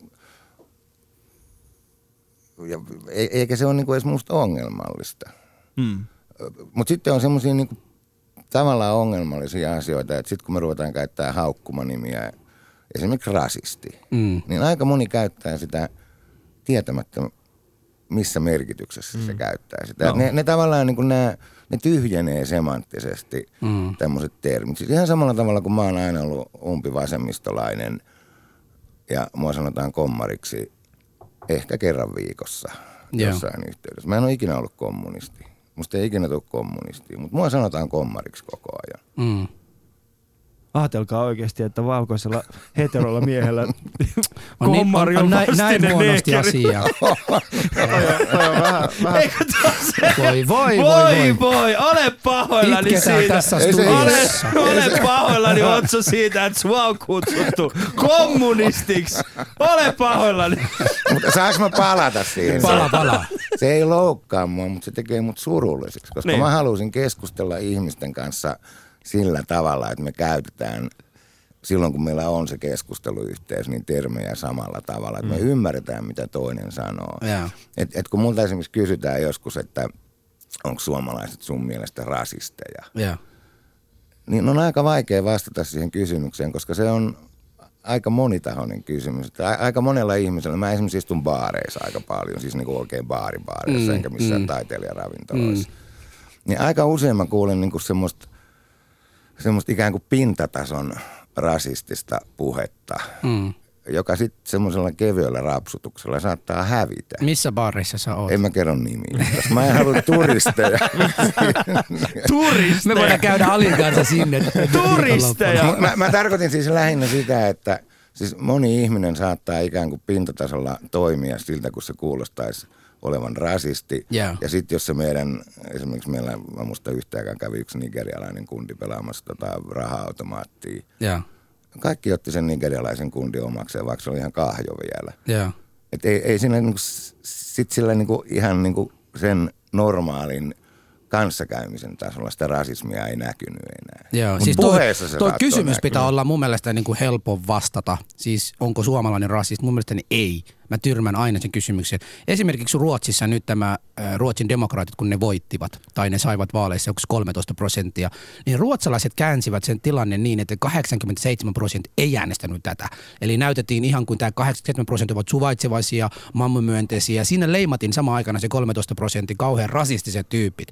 ja, e- eikä se ole niinku edes musta ongelmallista. Mm. Mutta sitten on semmoisia niinku tavallaan ongelmallisia asioita, että sitten kun me ruvetaan käyttää haukkumanimiä, esimerkiksi rasisti, Mm. niin aika moni käyttää sitä tietämättä, missä merkityksessä mm. se käyttää sitä. No. Ne, ne tavallaan niin ne, ne tyhjenee semanttisesti Mm. tämmöiset termit. Siis ihan samalla tavalla kuin mä oon aina ollut umpivasemmistolainen ja mua sanotaan kommariksi ehkä kerran viikossa Joo. jossain yhteydessä. Mä en ole ikinä ollut kommunisti. Musta ei ikinä tule kommunisti, mutta mua sanotaan kommariksi koko ajan. Mm. Ajatelkaa oikeasti, että valkoisella heterolla miehellä On, niin, kommari on, on, on näin, näin huonosti asiaa. On Eikö? Voi, voi, voi, Voi ole pahoillani Itketään siitä. tässä Ole, ole pahoillani Otso siitä, että sua on kutsuttu kommunistiksi. Ole pahoillani. mutta saanko mä palata siihen? Pala, pala. Se ei loukkaa mua, mutta se tekee mut surulliseksi, koska niin. mä halusin keskustella ihmisten kanssa sillä tavalla, että me käytetään silloin, kun meillä on se keskusteluyhteys, niin termejä samalla tavalla, että me ymmärretään, mitä toinen sanoo. Joo. Et, et kun multa esimerkiksi kysytään joskus, että onko suomalaiset sun mielestä rasisteja, Joo. niin on aika vaikea vastata siihen kysymykseen, koska se on aika monitahoinen kysymys. Että aika monella ihmisellä, mä esimerkiksi istun baareissa aika paljon, siis niin kuin oikein baaribaareissa, Mm, enkä missään mm. taiteilijaravintoloissa. Niin aika usein mä kuulen niin kuin semmoista, semmoista ikään kuin pintatason rasistista puhetta, Mm. joka sitten semmoisella kevyellä rapsutuksella saattaa hävitä. Missä baareissa sä oot? En mä kerro nimiä, koska mä en halua turisteja. Turisteja. Me voidaan käydä Alin kanssa sinne. Turisteja. Mut mä, mä tarkoitin siis lähinnä sitä, että siis moni ihminen saattaa ikään kuin pintatasolla toimia siltä, kun se kuulostaisi olevan rasisti. Joo. Ja sitten jos se meidän, esimerkiksi meillä, mä muista yhtäänkään kävi yksi nigerialainen kundi pelaamassa tota raha-automaattia. Joo. Kaikki otti sen nigerialaisen kundin omakseen, vaikka se oli ihan kahjo vielä. Joo. Et ei, ei siinä niinku, sit sillä niinku, ihan niinku sen normaalin kanssakäymisen tasolla sitä rasismia ei näkynyt enää. Joo, Mut siis toi, se toi kysymys näkyä. pitää olla mun mielestä niin kuin helppo vastata. Siis onko suomalainen rasisti? Mun mielestäni ei. Mä tyrmän aina sen kysymyksen. Esimerkiksi Ruotsissa nyt tämä äh, Ruotsin demokraatit, kun ne voittivat, tai ne saivat vaaleissa joku 13 prosenttia, niin ruotsalaiset käänsivät sen tilanne niin, että 87 prosenttia ei äänestänyt tätä. Eli näytettiin ihan kuin tämä 87 prosenttia ovat suvaitsevaisia, mammamyönteisiä. Siinä leimatin samaan aikana se 13 prosenttia kauhean rasistiset tyypit.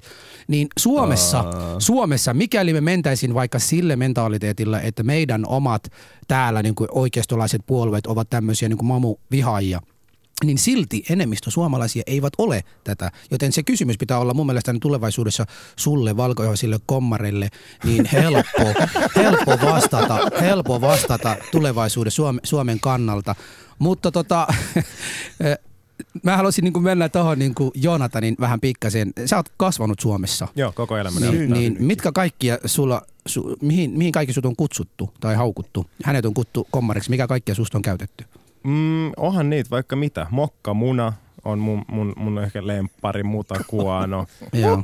Niin Suomessa, Suomessa, mikäli me mentäisiin vaikka sille mentaliteetilla, että meidän omat täällä niin kuin oikeistolaiset puolueet ovat tämmöisiä niin kuin mamuvihaajia, niin silti enemmistö suomalaisia eivät ole tätä. Joten se kysymys pitää olla mun mielestä tulevaisuudessa sulle, valkoihoisille kommarille, niin helppo, helppo, vastata, helppo vastata tulevaisuudessa Suome- Suomen kannalta. Mutta tota, mä haluaisin niin kuin mennä tuohon niin kuin Jonathanin vähän pikkasen. Sä oot kasvanut Suomessa. Joo, koko elämäni. Niin, niin mitkä kaikkia sulla, su, mihin, mihin kaikki sut on kutsuttu tai haukuttu? Hänet on kuttu kommariksi. Mikä kaikkia susta on käytetty? Mm, onhan niitä vaikka mitä. Mokkamuna on mun, mun, mun ehkä lemppari, mutakuano. Joo.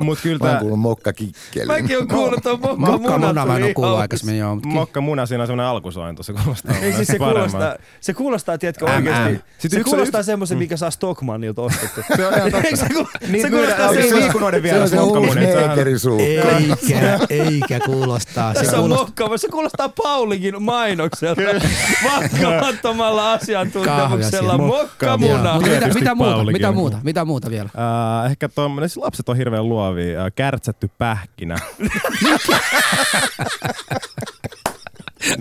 Mut kyllä Mä oon tää, kuullut mokkakikkeli. Mäkin on kuullut tuon mokka Mokka muna mä en tuli kuullut aikaisemmin, joo. Mutta mokkamuna siinä on semmoinen alkusointu, se kuulostaa Ei siis se kuulostaa, se kuulostaa, tiedätkö MM. oikeesti, Sitten se kuulostaa semmoisen, mikä saa Stockmannilta ostettu. Se on ihan totta. Se, Niin, kuulostaa se semmoisen, viikunoiden Se mokkamuna. neekerisuu. eikä, eikä kuulostaa. Se on kuulostaa mokkaava. Se kuulostaa Paulikin mainokselta. Vankkamattomalla asiantuntemuksella. Mokkamuna. Mitä, muuta, mitä muuta? Mitä muuta vielä? Äh, ehkä tuommoinen, siis lapset on hirveän luovia. Äh, kärtsätty pähkinä.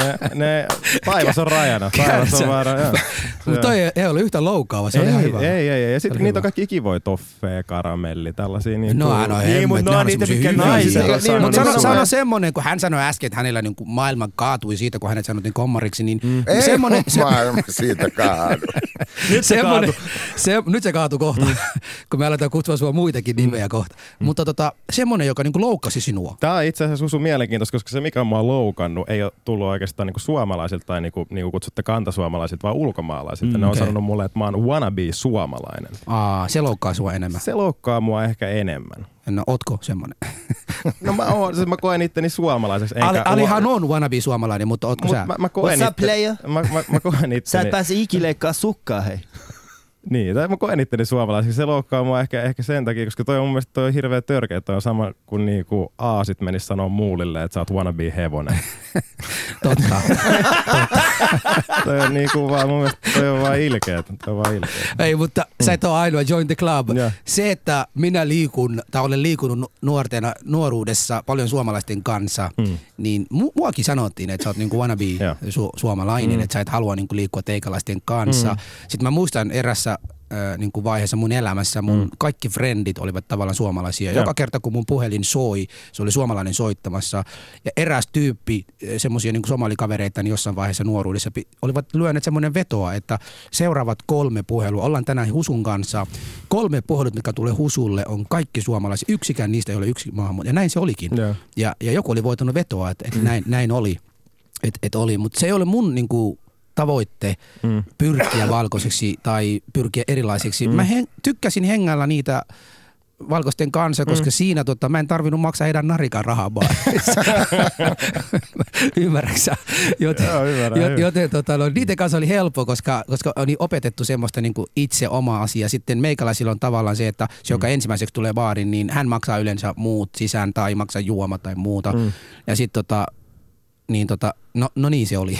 Ne, ne, taivas on rajana. Taivas on rajana. Mutta toi ei, ei ole yhtä loukkaava, se ei, on ihan hyvä. Ei, ei, ei. Ja sitten niitä on kaikki kivoja toffeja, karamelli, tällaisia. Niin No hän on Niin, hemmet, mut ne on niitä, mitkä naisilla Niin, sanoo. Mutta sano, sano semmonen, kun hän sanoi äsken, että hänellä niin kuin maailma kaatui siitä, kun hänet sanottiin kommariksi, niin mm. Ei semmonen, se, maailma siitä kaadu. Nyt se semmonen, kaatu. se, nyt se kaatui kohta, mm. kun me aletaan kutsua sua muitakin nimejä kohta. Mm. Mutta tota, semmonen, joka niin kuin loukkasi sinua. Tämä on itse asiassa Susu mielenkiintoista, koska se mikä mua on loukannut ei ole tullut oikeastaan niinku suomalaisilta tai niinku, niinku kutsutte kantasuomalaisilta, vaan ulkomaalaisilta. Mm, ne on okei. sanonut mulle, että mä oon wannabe suomalainen. Aa, se loukkaa sua enemmän. Se loukkaa mua ehkä enemmän. No, ootko semmoinen? No mä, oon, siis mä koen itteni suomalaiseksi. Ali, Alihan on wannabe suomalainen, mutta ootko Mut sä? mä, mä koen What's up, itte- player? Mä, mä, mä koen Sä itteni, et pääse ikileikkaa sukkaa, hei. Niin, tai mä koen itteni suomalaiseksi. Se loukkaa mua ehkä, ehkä sen takia, koska toi on mun mielestä toi on hirveä törkeä. Toi on sama kuin niinku aasit menisi sanoa muulille, että sä oot wannabe hevonen. Totta. toi on niinku vaan mun mielestä toi on vaan ilkeä. Toi on vaan ilkeä. Ei, mutta sä et ole ainoa Join the Club. Joo. Se, että minä liikun, tai olen liikunut nu- nuortena, nuoruudessa paljon suomalaisten kanssa, Mm. niin mu- muakin sanottiin, että sä oot niinku wannabe su- suomalainen, Mm. että sä et halua niinku liikkua teikalaisten kanssa. Mm. Sitten mä muistan erässä äh, niinku vaiheessa mun elämässä mun Mm. kaikki frendit olivat tavallaan suomalaisia. Joo. Joka kerta kun mun puhelin soi, se oli suomalainen soittamassa. Ja eräs tyyppi, semmoisia niinku somalikavereita niin jossain vaiheessa nuoruudessa, olivat lyöneet semmoinen vetoa, että seuraavat kolme puhelua, ollaan tänään Husun kanssa. Kolme puhelut, mikä tulee Husulle, on kaikki suomalaisia. Yksikään niistä ei ole yksi maahanmuuttaja. Ja näin se olikin. Joo. Ja, ja joku oli voitanut vetoa, että, että näin, näin oli. Et, et oli. Mutta se ei ole mun niinku, tavoitte Mm. pyrkiä valkoiseksi tai pyrkiä erilaisiksi. Mm. Mä hen, tykkäsin hengällä niitä valkoisten kanssa, koska mm. siinä tota, mä en tarvinnut maksaa heidän narikan rahaa vaan. Ymmärräksä? Joten, Joo, ymmärrän, jo- ymmärrän. joten tota, no, niiden kanssa oli helppo, koska, koska on niin opetettu semmoista niin kuin itse oma asia. Sitten meikäläisillä on tavallaan se, että se, joka ensimmäiseksi tulee baariin, niin hän maksaa yleensä muut sisään tai maksaa juoma tai muuta. Mm. Ja sitten tota, niin tota, no, no niin se oli.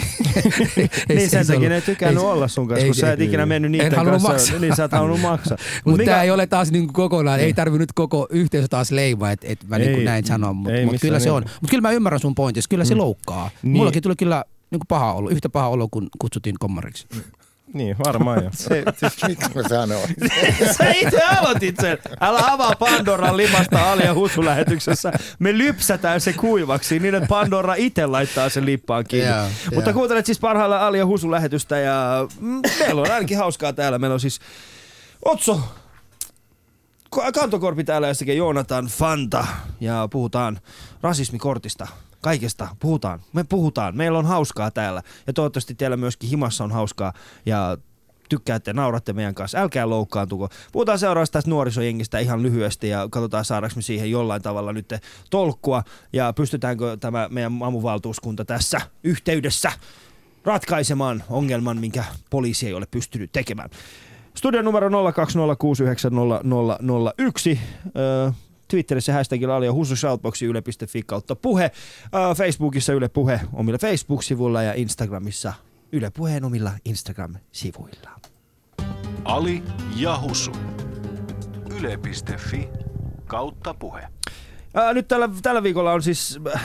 Ei Niin se- sen ei se takia ne ei tykännyt ei se- olla sun kanssa, ei kun se- sä et ikinä mennyt halunnut kanssa. maksaa. Niin sä et halunnut maksaa. Mutta tämä ei ole taas niinku kokonaan, ei tarvinnut koko yhteisö taas leima, että et mä niinku Ei, näin sanon, mutta ei mut kyllä missään se on. Mutta kyllä mä ymmärrän sun pointissa, kyllä se Mm. loukkaa. Niin. Mullakin tuli kyllä niinku paha olo, yhtä paha olo, kun kutsuttiin kommariksi. Niin, varmaan jo. Se, siis, Miksi mä sanoin? Sä itse aloitit sen. Älä avaa Pandoran limasta Alia Husu-lähetyksessä. Me lypsätään se kuivaksi niin, että Pandora itse laittaa sen lippaan kiinni. Joo, Mutta joo. kuuntelet siis parhaillaan Alia Husu-lähetystä ja mm, meillä on ainakin hauskaa täällä. Meillä on siis Otso, Ko- kantokorpi täällä ja sekä Joonatan Fanta ja puhutaan rasismikortista. Kaikesta puhutaan. Me puhutaan. Meillä on hauskaa täällä. Ja toivottavasti teillä myöskin himassa on hauskaa. Ja tykkäätte, nauratte meidän kanssa. Älkää loukkaantuko. Puhutaan seuraavasta tästä nuorisojengistä ihan lyhyesti ja katsotaan saadaanko me siihen jollain tavalla nyt tolkkua ja pystytäänkö tämä meidän aamuvaltuuskunta tässä yhteydessä ratkaisemaan ongelman, minkä poliisi ei ole pystynyt tekemään. Studion numero 02069001. Öö, Twitterissä hashtagilla Alia Husu Shoutboxi yle.fi kautta puhe. Facebookissa Yle Puhe omilla Facebook-sivuilla ja Instagramissa Yle Puheen omilla Instagram-sivuilla. Ali ja Husu. Yle.fi kautta puhe. Ää, nyt tällä, tällä viikolla on siis äh,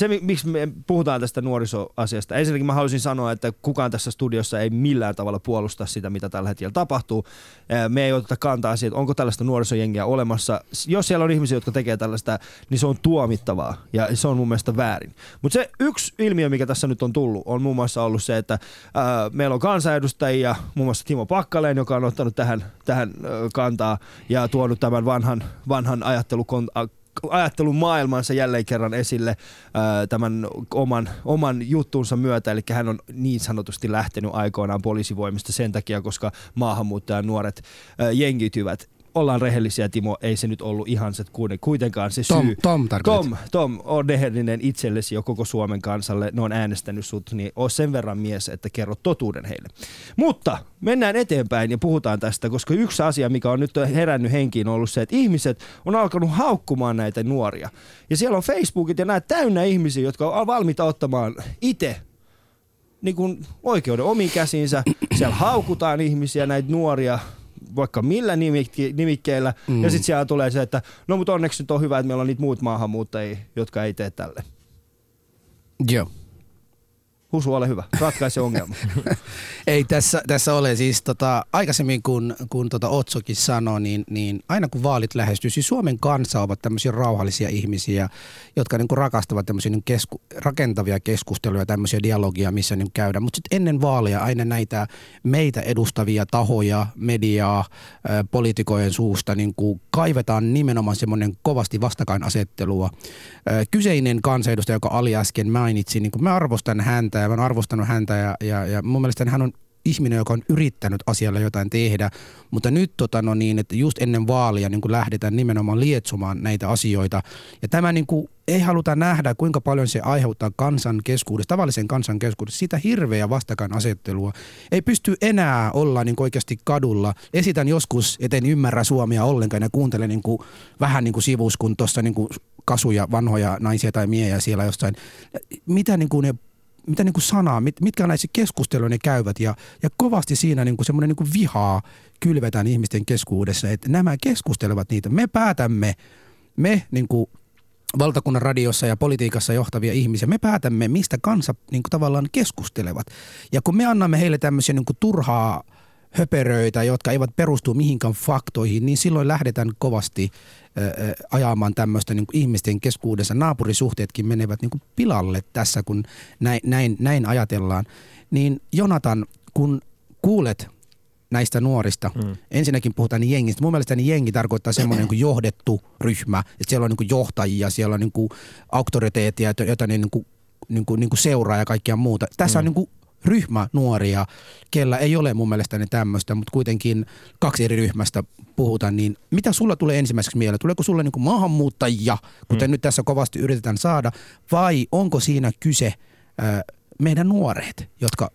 se, mi- miksi me puhutaan tästä nuorisoasiasta. Ensinnäkin mä haluaisin sanoa, että kukaan tässä studiossa ei millään tavalla puolusta sitä, mitä tällä hetkellä tapahtuu. Me ei oteta kantaa siihen, onko tällaista nuorisojengiä olemassa. Jos siellä on ihmisiä, jotka tekee tällaista, niin se on tuomittavaa ja se on mun mielestä väärin. Mutta se yksi ilmiö, mikä tässä nyt on tullut, on muun muassa ollut se, että meillä on kansanedustajia, muun muassa Timo Pakkaleen, joka on ottanut tähän, tähän kantaa ja tuonut tämän vanhan, vanhan ajattelukon, a- ajattelun maailmansa jälleen kerran esille tämän oman, oman juttuunsa myötä. Eli hän on niin sanotusti lähtenyt aikoinaan poliisivoimista sen takia, koska maahanmuuttajan nuoret ää, jengiytyvät. Ollaan rehellisiä, Timo, ei se nyt ollut ihan se kuiten- kuitenkaan se Tom, syy. Tom tarkoitat. Tom, Tom, on rehellinen itsellesi ja koko Suomen kansalle. Ne on äänestänyt sut, niin oo sen verran mies, että kerro totuuden heille. Mutta mennään eteenpäin ja puhutaan tästä, koska yksi asia, mikä on nyt herännyt henkiin, on ollut se, että ihmiset on alkanut haukkumaan näitä nuoria. Ja siellä on Facebookit ja näet täynnä ihmisiä, jotka on valmiita ottamaan itse niin kuin oikeuden omiin käsiinsä. Siellä haukutaan ihmisiä, näitä nuoria, vaikka millä nimikkeillä. Mm. Ja sitten siellä tulee se, että no mutta onneksi nyt on hyvä, että meillä on niitä muut maahanmuuttajia, jotka ei tee tälle. Joo. Husu, ole hyvä. Ratkaise ongelma. Ei tässä, tässä ole siis tota, aikaisemmin kun, kun tota Otsokin sanoi, niin, niin aina kun vaalit lähestyy, siis Suomen kansa ovat tämmöisiä rauhallisia ihmisiä, jotka niin kuin rakastavat tämmöisiä niin kesku, rakentavia keskusteluja, tämmöisiä dialogia, missä niin käydään. Mutta sitten ennen vaaleja aina näitä meitä edustavia tahoja, mediaa, poliitikojen suusta niin kuin kaivetaan nimenomaan semmoinen kovasti vastakkainasettelua. Ää, Kyseinen kansanedustaja, joka Ali äsken mainitsi, niin kuin mä arvostan häntä ja mä oon arvostanut häntä ja, ja, ja mun mielestä hän on ihminen, joka on yrittänyt asialle jotain tehdä, mutta nyt tota, no niin, että just ennen vaalia niin kuin lähdetään nimenomaan lietsomaan näitä asioita. Ja tämä niin kuin, ei haluta nähdä, kuinka paljon se aiheuttaa kansan keskuudessa, tavallisen kansan keskuudessa, sitä hirveä vastakkainasettelua. Ei pysty enää olla niin oikeasti kadulla. Esitän joskus, eten ymmärrä suomia ollenkaan ja kuuntelen niin kuin, vähän niin kuin sivus, kun tuossa niin kuin kasuja, vanhoja naisia tai miehiä siellä jossain. Mitä niin kuin ne mitä niin kuin sanaa, mit, mitkä näissä keskusteluja ne käyvät ja, ja kovasti siinä niin kuin semmoinen niin kuin vihaa kylvetään ihmisten keskuudessa, että nämä keskustelevat niitä. Me päätämme, me niin kuin valtakunnan radiossa ja politiikassa johtavia ihmisiä, me päätämme, mistä kansa niin kuin tavallaan keskustelevat. Ja kun me annamme heille tämmöisiä niin kuin turhaa höperöitä, jotka eivät perustu mihinkään faktoihin, niin silloin lähdetään kovasti ö, ajamaan tämmöistä niin ihmisten keskuudessa. Naapurisuhteetkin menevät niin pilalle tässä, kun näin, näin, näin ajatellaan. Niin Jonatan, kun kuulet näistä nuorista. Mm. Ensinnäkin puhutaan niin jengistä. Mun mielestä niin jengi tarkoittaa semmoinen niin johdettu ryhmä, että siellä on niin johtajia, siellä on niin auktoriteettia, joita ne niin kuin, niin kuin, niin kuin seuraa ja kaikkia muuta. Tässä mm. on niin kuin ryhmä nuoria, kellä ei ole mun mielestäni tämmöistä, mutta kuitenkin kaksi eri ryhmästä puhutaan, niin mitä sulla tulee ensimmäiseksi mieleen? Tuleeko sulle niin kuin maahanmuuttajia, kuten mm. nyt tässä kovasti yritetään saada, vai onko siinä kyse äh, meidän nuoret, jotka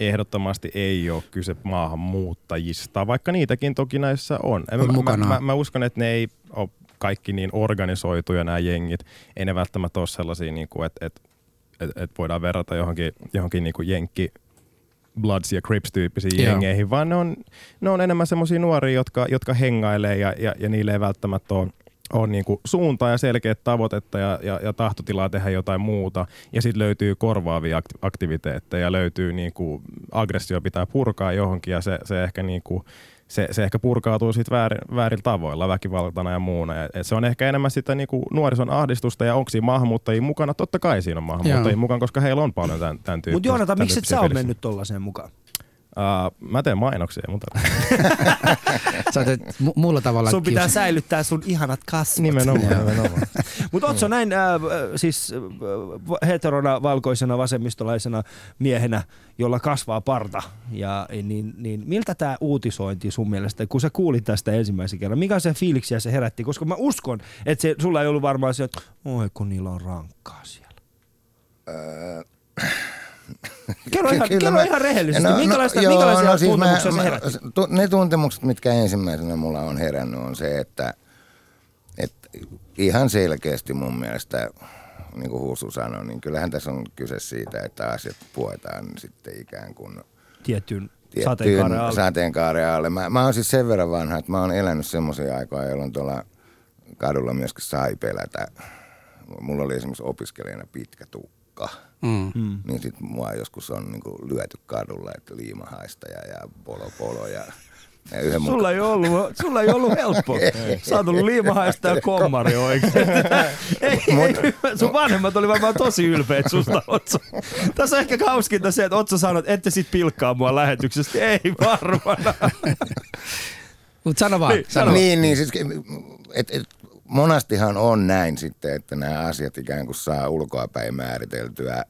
ehdottomasti ei ole kyse maahanmuuttajista, vaikka niitäkin toki näissä on. on mä, mä, mä, mä uskon, että ne ei ole kaikki niin organisoituja nämä jengit. Ei ne välttämättä ole sellaisia, niin kuin, että, että, että, että voidaan verrata johonkin, johonkin niin kuin jenkki Bloods ja Crips-tyyppisiin Joo. jengeihin, vaan ne on, ne on enemmän semmoisia nuoria, jotka, jotka hengailee ja, ja, ja niille ei välttämättä ole on niin kuin suunta ja selkeät tavoitetta ja, ja, ja tahtotilaa tehdä jotain muuta. Ja sitten löytyy korvaavia aktiviteetteja, löytyy niin kuin aggressio pitää purkaa johonkin ja se, se ehkä niin kuin se, se ehkä purkautuu sitten väärin, väärillä tavoilla, väkivaltana ja muuna. Ja, et se on ehkä enemmän sitä niinku nuorison ahdistusta ja onko siinä maahanmuuttajia mukana? Totta kai siinä on maahanmuuttajia Joo. mukana, koska heillä on paljon tämän, tämän tyyppistä. Mutta Joonata, miksi et sä ole mennyt tollaiseen mukaan? Uh, mä teen mainoksia, mutta... Sä teet mu- muulla tavalla Sun pitää kiusa. säilyttää sun ihanat kasvot. Nimenomaan, nimenomaan. Mutta Otso, näin äh, siis äh, heterona, valkoisena, vasemmistolaisena miehenä, jolla kasvaa parta, ja, niin, niin miltä tämä uutisointi sun mielestä, kun sä kuulit tästä ensimmäisen kerran, mikä se fiiliksiä se herätti? Koska mä uskon, että se, sulla ei ollut varmaan se, että oi kun niillä on rankkaa siellä. Öö Kerro ihan, Kyllä kerro mä, ihan rehellisesti, no, minkälaista, no, joo, minkälaisia no, siis tuntemuksia mä, se herätti? Ne tuntemukset, mitkä ensimmäisenä mulla on herännyt, on se, että, että ihan selkeästi mun mielestä, niin kuin Husu sanoi, niin kyllähän tässä on kyse siitä, että asiat puetaan sitten ikään kuin tiettyyn sateenkaaren alle. Sateenkaaren alle. Mä, mä oon siis sen verran vanha, että mä oon elänyt semmoisia aikoja, jolloin tuolla kadulla myöskin sai pelätä. Mulla oli esimerkiksi opiskelijana pitkä tukka – Mm. mm. Niin sit mua joskus on niinku lyöty kadulla, että liimahaistaja ja polo polo ja ja yhden sulla, ei ollut, sulla ei ollut helppo. Sä oot ollut liimahaista ja kommari oikein. ei, Mut, ei, sun vanhemmat oli varmaan tosi ylpeät susta, Otso. Tässä on ehkä kauskinta se, että Otso sanoi, että ette sit pilkkaa mua lähetyksestä. Ei varmaan. Mutta sano vaan. Niin, sano. niin, niin siis, et, et, monastihan on näin sitten, että nämä asiat ikään kuin saa ulkoapäin määriteltyä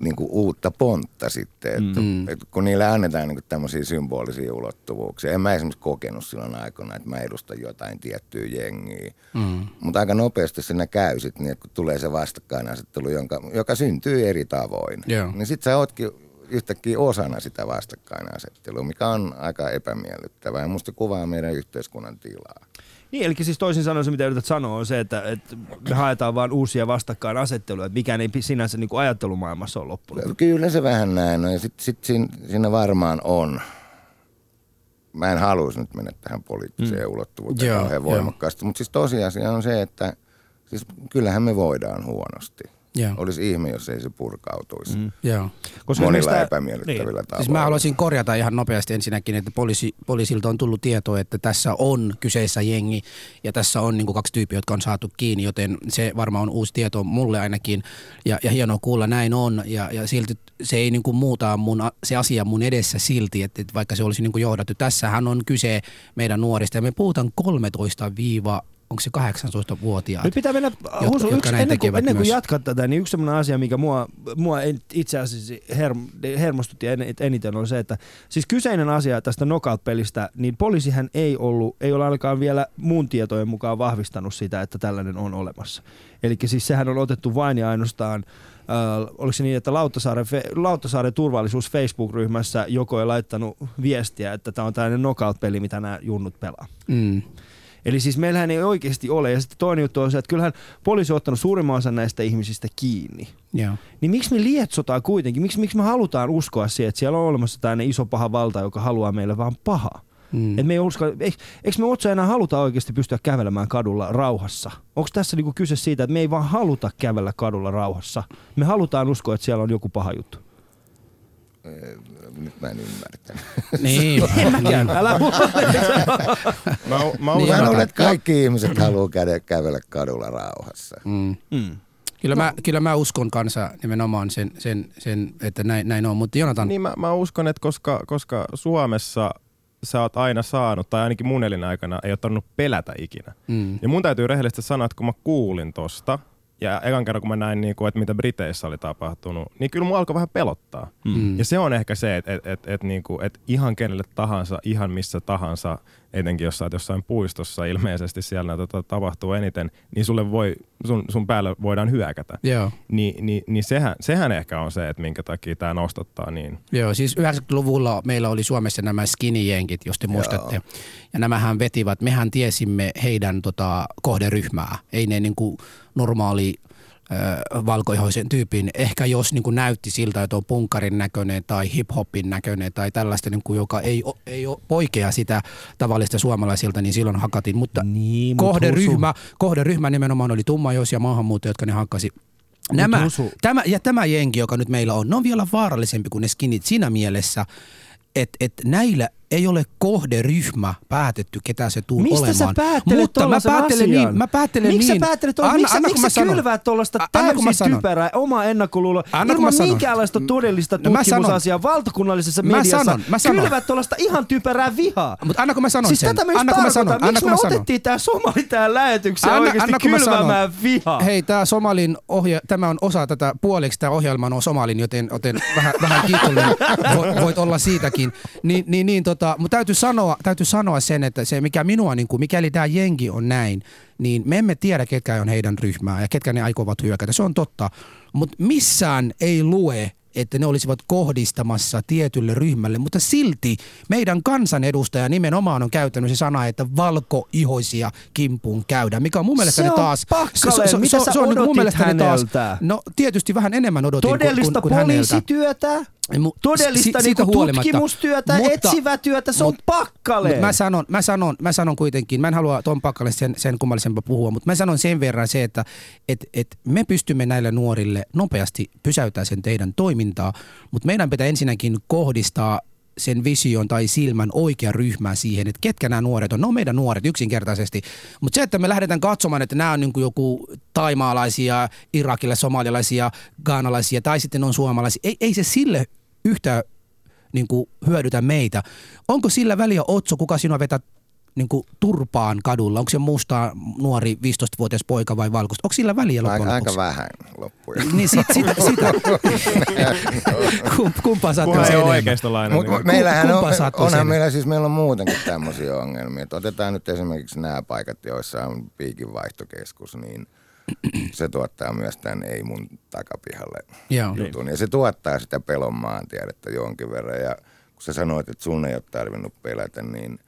niin kuin uutta pontta sitten, että, mm. että kun niille annetaan niin tämmöisiä symbolisia ulottuvuuksia. En mä esimerkiksi kokenut silloin aikana, että mä edustan jotain tiettyä jengiä, mm. mutta aika nopeasti siinä käy sitten niin, että kun tulee se vastakkainasettelu, jonka, joka syntyy eri tavoin, yeah. niin sitten sä ootkin yhtäkkiä osana sitä vastakkainasettelua, mikä on aika epämiellyttävää ja musta kuvaa meidän yhteiskunnan tilaa. Niin, eli siis toisin sanoen se, mitä yrität sanoa, on se, että, että me haetaan vain uusia vastakkainasetteluja, että mikään ei sinänsä niin kuin ajattelumaailmassa ole loppunut. Kyllä se vähän näin on, ja sitten sit siinä, siinä varmaan on. Mä en haluaisi nyt mennä tähän poliittiseen mm. ulottuvuuteen kauhean voimakkaasti, mutta siis tosiasia on se, että siis kyllähän me voidaan huonosti. Joo. Olisi ihme, jos ei se purkautuisi. Mm. Joo. Koska Monilla sitä, epämiellyttävillä niin. tavoilla. Siis mä haluaisin korjata ihan nopeasti ensinnäkin, että poliisi, poliisilta on tullut tietoa, että tässä on kyseessä jengi ja tässä on niin kuin kaksi tyyppiä, jotka on saatu kiinni, joten se varmaan on uusi tieto mulle ainakin ja, ja hienoa kuulla näin on ja, ja silti se ei niin kuin muuta mun, se asia mun edessä silti, että, että vaikka se olisi niin kuin johdattu. Tässähän on kyse meidän nuorista ja me puhutaan 13 onko se 18-vuotiaat. Nyt pitää mennä, Husu, jotka yksi, ennen, kuin, ennen kuin jatkat tätä, niin yksi sellainen asia, mikä mua, mua itse asiassa her, hermostutti en- eniten on se, että siis kyseinen asia tästä knockout-pelistä, niin poliisihän ei ollut, ei ole ainakaan vielä mun tietojen mukaan vahvistanut sitä, että tällainen on olemassa. Eli siis sehän on otettu vain ja ainoastaan Äh, oliko se niin, että Lauttasaaren, Lauttasaaren turvallisuus Facebook-ryhmässä joko ei laittanut viestiä, että tämä on tällainen knockout-peli, mitä nämä junnut pelaa. Mm. Eli siis meillähän ei oikeasti ole. Ja sitten toinen juttu on se, että kyllähän poliisi on ottanut suurimman osan näistä ihmisistä kiinni. Joo. Niin miksi me lietsotaan kuitenkin? Miksi, miksi me halutaan uskoa siihen, että siellä on olemassa tämmöinen iso paha valta, joka haluaa meille vaan pahaa? Mm. Et me ei usko, eikö, eikö me otsa enää haluta oikeasti pystyä kävelemään kadulla rauhassa? Onko tässä niinku kyse siitä, että me ei vaan haluta kävellä kadulla rauhassa? Me halutaan uskoa, että siellä on joku paha juttu. Nyt mä en ymmärtänyt. Niin. Mäkään, älä Mä, mä Niin, Mä uskon, luulen, että kaikki ihmiset haluaa käydä, kävellä kadulla rauhassa. Mm. mm. Kyllä, mä, kyllä mä uskon kanssa nimenomaan sen, sen, sen että näin, näin on. Mutta Jonatan, Niin mä, mä uskon, että koska, koska Suomessa sä oot aina saanut, tai ainakin mun elinaikana ei ole tarvinnut pelätä ikinä. mm. Ja mun täytyy rehellisesti sanoa, että kun mä kuulin tosta, ja ekan kerran kun mä näin, niin kuin, että mitä Briteissä oli tapahtunut, niin kyllä mua alkoi vähän pelottaa. Mm. Ja se on ehkä se, että et, et, et, niinku, et ihan kenelle tahansa, ihan missä tahansa, etenkin jos sä oot jossain puistossa, ilmeisesti siellä tota, tapahtuu eniten, niin sulle voi, sun, sun päälle voidaan hyökätä. Joo. Ni, niin, niin sehän, sehän ehkä on se, että minkä takia tämä nostattaa niin. Joo, siis 90-luvulla meillä oli Suomessa nämä skinny-jenkit, jos te muistatte. Ja nämähän vetivät, mehän tiesimme heidän tota, kohderyhmää. Ei ne niin kuin normaali valkoihoisen tyypin. Ehkä jos niin kuin näytti siltä, että on punkarin näköinen tai hip-hopin näköinen tai tällaista, niin kuin, joka ei, o, ei ole poikea sitä tavallista suomalaisilta, niin silloin hakatin. Mutta Niin, mut kohderyhmä, kohderyhmä nimenomaan oli tummaihoisia maahanmuuttajia, jotka ne hakkasi. Nämä, tämä, ja tämä jengi, joka nyt meillä on, ne on vielä vaarallisempi kuin ne skinit siinä mielessä, että et näillä ei ole kohderyhmä päätetty, ketä se tulee Mistä olemaan. sä päättelet Mutta mä päättelen asian? niin, mä päättelen miksi niin. sä päättelet? Anna- Miksi, anna, miksi sä sanon. kylvää tuollaista täysin typerää omaa ennakkoluuloa Anna, ilman mä sanon. minkäänlaista todellista No tutkimusasiaa valtakunnallisessa Mä mediassa? sanon, mä sanon. Kylvät tuollaista ihan typerää vihaa. Mutta anna kun mä sanon Siis sen. tätä myös anna kun mä sanon. Miksi me mä sanon. otettiin tää somali tähän lähetykseen Anna- oikeasti anna, kylvämään vihaa? Hei, tämä Somalin ohje, tämä on osa tätä, puoliksi tämä ohjelma on Somalin, joten, joten vähän, vähän kiitollinen voit, voit olla siitäkin. Niin, niin, niin tota, mutta täytyy sanoa, täytyy sanoa sen, että se mikä minua, niin kuin, mikäli tämä jengi on näin, niin me emme tiedä, ketkä on heidän ryhmää ja ketkä ne aikovat hyökätä. Se on totta. Mutta missään ei lue, että ne olisivat kohdistamassa tietylle ryhmälle, mutta silti meidän kansanedustaja nimenomaan on käyttänyt se sana, että valkoihoisia kimpuun käydään, mikä on mun mielestä Se on taas... pakkaleen. Mitä sä niin kuin odotit mielestäni häneltä? no tietysti vähän enemmän odotin kuin, Todellista kuin, kuin häneltä. poliisityötä, Mu- todellista si- niinku tutkimustyötä, Mutta- etsivää työtä, se on mut- pakkaleen. Mut mä sanon, mä, sanon, mä sanon kuitenkin, mä en halua Tom Pakkalle sen, sen kummallisempaa puhua, mutta mä sanon sen verran se, että et, et me pystymme näille nuorille nopeasti pysäyttää sen teidän toimintaa, mutta meidän pitää ensinnäkin kohdistaa sen vision tai silmän oikea ryhmä siihen, että ketkä nämä nuoret on. Ne on meidän nuoret yksinkertaisesti. Mutta se, että me lähdetään katsomaan, että nämä on niin kuin joku taimaalaisia, irakilla, somalialaisia, gaanalaisia tai sitten on suomalaisia, ei, ei se sille yhtä niin kuin hyödytä meitä. Onko sillä väliä Otso, kuka sinua vetää niin kuin turpaan kadulla? Onko se musta nuori 15-vuotias poika vai valkoista? Onko sillä väliä loppujen Aika, lopuksi? vähän loppujen. Niin sit, sitä, sitä. Kum, kumpaa sattuu se oikeistolainen. Mut, niin- meillähän on, onhan sen? meillä siis meillä on muutenkin tämmöisiä ongelmia. Et otetaan nyt esimerkiksi nämä paikat, joissa on piikinvaihtokeskus, niin se tuottaa myös tämän ei mun takapihalle Joo. jutun. Ja se tuottaa sitä pelon maantiedettä jonkin verran. Ja kun sä sanoit, että sun ei ole tarvinnut pelätä, niin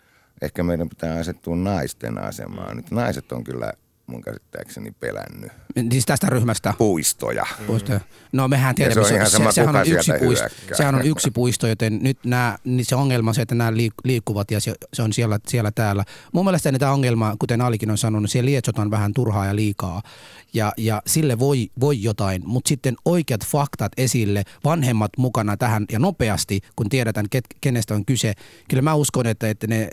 ehkä meidän pitää asettua naisten asemaan. Nyt naiset on kyllä mun käsittääkseni pelännyt Siis tästä ryhmästä. puistoja. Puisto. No mehän tiedämme, se on sama, sehän on yksi puisto, sehän on yksi puisto, joten nyt nämä, niin se ongelma on se, että nämä liik- liikkuvat ja se, se on siellä, siellä täällä. Mun mielestä tämä ongelma, kuten Alikin on sanonut, siellä lietsotaan vähän turhaa ja liikaa ja, ja sille voi, voi jotain, mutta sitten oikeat faktat esille, vanhemmat mukana tähän ja nopeasti, kun tiedetään, ket, kenestä on kyse. Kyllä mä uskon, että, että ne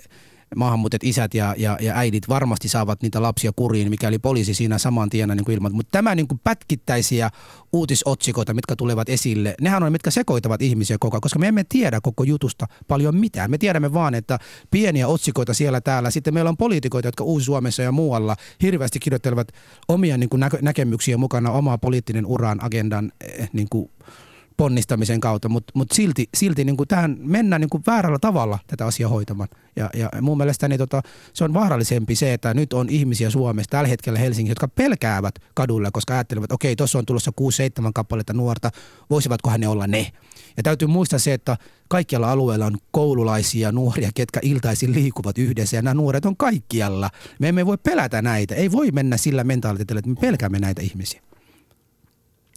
maahanmuuttajat isät ja, ja, ja äidit varmasti saavat niitä lapsia kuriin, mikäli poliisi siinä saman tien niin ilman. Mutta tämä niin kuin pätkittäisiä uutisotsikoita, mitkä tulevat esille, nehän on mitkä sekoitavat ihmisiä koko ajan, koska me emme tiedä koko jutusta paljon mitään. Me tiedämme vaan, että pieniä otsikoita siellä täällä. Sitten meillä on poliitikoita, jotka Uusi-Suomessa ja muualla hirveästi kirjoittelevat omia niin kuin näkemyksiä mukana, omaa poliittinen uran, agendan eh, niin kuin ponnistamisen kautta, mutta mut silti, silti niin kuin tähän mennään niin kuin väärällä tavalla tätä asiaa hoitamaan. Ja, ja mun mielestä niin tota, se on vaarallisempi se, että nyt on ihmisiä Suomessa tällä hetkellä Helsingissä, jotka pelkäävät kadulle, koska ajattelevat, että okei, tuossa on tulossa 6-7 kappaletta nuorta, voisivatkohan ne olla ne. Ja täytyy muistaa se, että kaikkialla alueella on koululaisia nuoria, ketkä iltaisin liikuvat yhdessä ja nämä nuoret on kaikkialla. Me emme voi pelätä näitä. Ei voi mennä sillä mentaaliteetillä, että me pelkäämme näitä ihmisiä.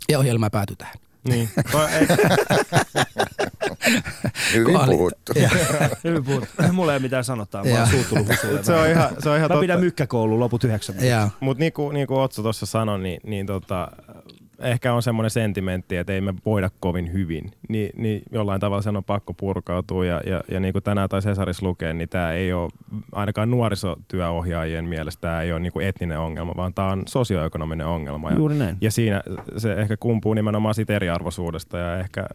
Ja ohjelma päätyy tähän. Niin. Hyvin Kun Ali- puhuttu. Hyvin puhuttu. Mulla ei ole mitään sanottavaa, mä oon suuttunut se on ihan, se on ihan Mä totta. pidän mykkäkoulun loput yhdeksän. Mutta niin kuin, niin kuin Otso tuossa sanoi, niin, niin tota, ehkä on semmoinen sentimentti, että ei me voida kovin hyvin. Ni, niin jollain tavalla sen on pakko purkautua. Ja, ja, ja niin kuin tänään tai Cesaris lukee, niin tämä ei ole ainakaan nuorisotyöohjaajien mielestä tämä ei ole niin kuin etninen ongelma, vaan tämä on sosioekonominen ongelma. Ja, Juuri näin. ja siinä se ehkä kumpuu nimenomaan siitä eriarvoisuudesta ja ehkä,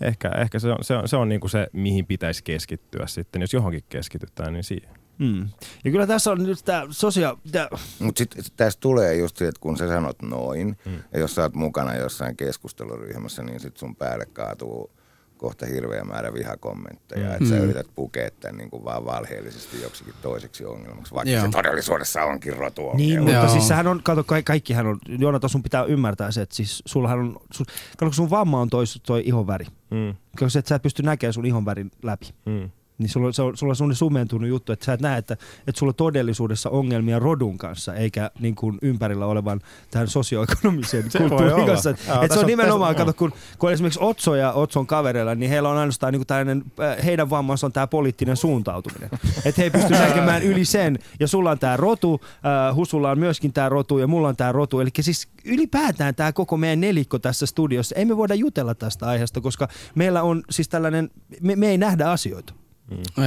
ehkä, ehkä se on se, on, se, on niin kuin se, mihin pitäisi keskittyä sitten. Jos johonkin keskitytään, niin siihen. Mm. Ja kyllä tässä on nyt tämä sosia... Tää, Mutta sitten sit tässä tulee just se, että kun sä sanot noin, mm. ja jos sä oot mukana jossain keskusteluryhmässä, niin sit sun päälle kaatuu kohta hirveä määrä vihakommentteja, mm. että sä yrität pukea tämän niin kuin vaan valheellisesti joksikin toiseksi ongelmaksi, vaikka Joo. se todellisuudessa onkin rotuongelma. niin, mutta Joo. siis sähän on, kato, ka- kaikkihan on, Joonata, sun pitää ymmärtää se, että siis sullahan on, sun, kato, kun sun vamma on toi, toi ihonväri. Mm, Koska se, että sä et pysty näkemään sun ihonvärin läpi. mm. Niin sulla, se on, sulla on sellainen sumentunut juttu, että sä et näe, että, että sulla on todellisuudessa ongelmia rodun kanssa, eikä niin kuin ympärillä olevan tähän sosioekonomisen Se kulttuurin olla. kanssa. Että se tässä on on- nimenomaan, tässä- kato, kun, kun esimerkiksi Otso ja Otson kavereilla, niin heillä on ainoastaan niin kuin tällainen, äh, heidän vammansa on tämä poliittinen suuntautuminen. Että he ei pysty näkemään yli sen. Ja sulla on tämä rotu, äh, Husulla on myöskin tämä rotu ja mulla on tämä rotu. Eli siis ylipäätään tämä koko meidän nelikko tässä studiossa, ei me voida jutella tästä aiheesta, koska meillä on siis tällainen, me, me ei nähdä asioita.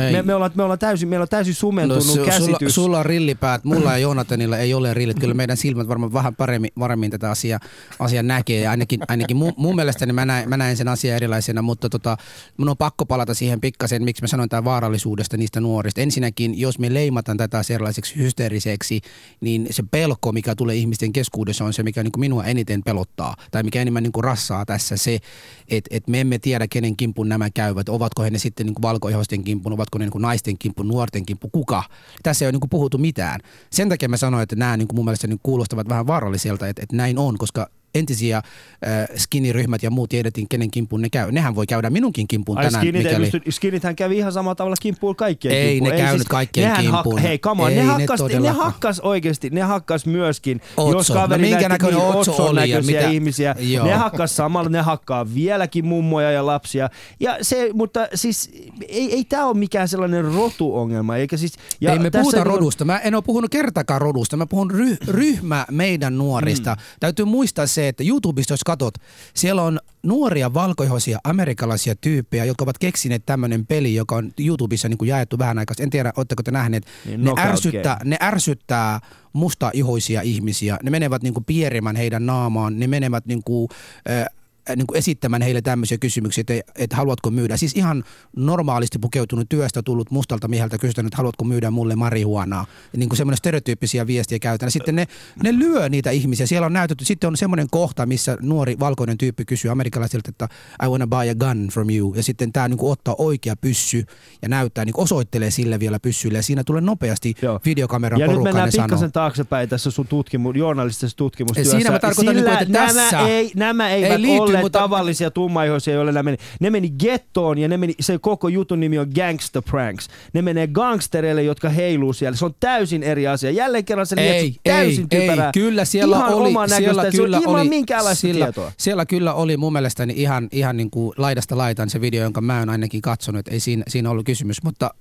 Ei. Me, me, ollaan, me ollaan täysin, meillä on täysin sumentunut No, su- sulla, käsitys. sulla on rillipäät, mulla ja Joonatanilla ei ole rillit. Kyllä meidän silmät varmaan vähän paremmin, paremmin tätä asiaa, asiaa näkee. Ja ainakin, ainakin mun, mun mielestäni mä näen, mä näen sen asian erilaisena, mutta tota, mun on pakko palata siihen pikkasen, miksi mä sanoin tämän vaarallisuudesta niistä nuorista. Ensinnäkin, jos me leimataan tätä sellaiseksi hysteeriseksi, niin se pelko, mikä tulee ihmisten keskuudessa, on se, mikä niin kuin minua eniten pelottaa. Tai mikä enemmän niin kuin rassaa tässä se, että, että me emme tiedä, kenen kimpun nämä käyvät. Ovatko he ne sitten niin valkoihoisten kimpun, ovatko ne niin kuin naisten kimpun, nuorten kimpun, kuka? Tässä ei ole niin kuin puhuttu mitään. Sen takia mä sanoin, että nämä niin kuin mun mielestä niin kuulostavat vähän vaaralliselta, että, että näin on, koska entisiä äh, skinny-ryhmät ja muut tiedettiin, kenen kimpun ne käy. Nehän voi käydä minunkin kimpun Ai tänään, skinit, mikäli... pysty, skinithän kävi ihan samalla tavalla kimppuun kaikkien Ei kimppuun. ne käynyt kaikkien nehän kimppuun. hei, come on, Ei ne, ne hakkas, ne, todellakaan. hakkas oikeasti, ne hakkas myöskin, Otso. jos No kaveri minkä näytti näköinen niin Otso oli ja mitä- ihmisiä, Joo. ne hakkas samalla, ne hakkaa vieläkin mummoja ja lapsia. Ja se, mutta siis ei, ei tämä ole mikään sellainen rotuongelma, eikä siis... Ja Ei me tässä puhuta niin kuin- rodusta. Mä en ole puhunut kertakaan rodusta. Mä puhun ry- ryhmä meidän nuorista. Mm. Täytyy muistaa se, että YouTubesta jos katot, siellä on nuoria valkoihoisia amerikkalaisia tyyppejä, jotka ovat keksineet tämmöinen peli, joka on YouTubessa niin kuin jaettu vähän aikaa. En tiedä, oletteko te nähneet. Niin, ne, ärsyttää, Game. ne ärsyttää mustaihoisia ihmisiä. Ne menevät niin kuin pierimään heidän naamaan. Ne menevät niin kuin, äh, niin kuin esittämään heille tämmöisiä kysymyksiä, että, että haluatko myydä. Siis ihan normaalisti pukeutunut työstä tullut mustalta mieheltä kysytään, että haluatko myydä mulle marihuanaa. Niin kuin semmoinen stereotyyppisiä viestiä käytetään. Sitten ne, ne lyö niitä ihmisiä. Siellä on näytetty, sitten on semmoinen kohta, missä nuori valkoinen tyyppi kysyy amerikkalaisilta, että I wanna buy a gun from you. Ja sitten tämä niin kuin ottaa oikea pyssy ja näyttää, niin kuin osoittelee sille vielä pyssylle. Ja siinä tulee nopeasti Joo. videokameran Ja nyt mennään ja sanoo. pikkasen taaksepäin tässä sun tutkimu, journalistisessa tutkimustyössä. Siinä mä tarkoitan Sillä niinku, että nämä, tässä- ei, nämä eivät Ei liity, olleet mutta- tavallisia tummaihoisia, joille nämä meni. Ne meni gettoon ja ne meni, se koko jutun nimi on Gangster Pranks. Ne menee gangstereille, jotka heiluu siellä. Se on täysin eri asia. Jälleen kerran se Ei, täysin ei, typerää. ei, kyllä siellä ihan oli, oman siellä näköistä, kyllä ilman oli, minkäänlaista siellä, tietoa. Siellä kyllä oli mun mielestäni ihan, ihan niin kuin laidasta laitaan se video, jonka mä oon ainakin katsonut, että ei siinä, siinä ollut kysymys, mutta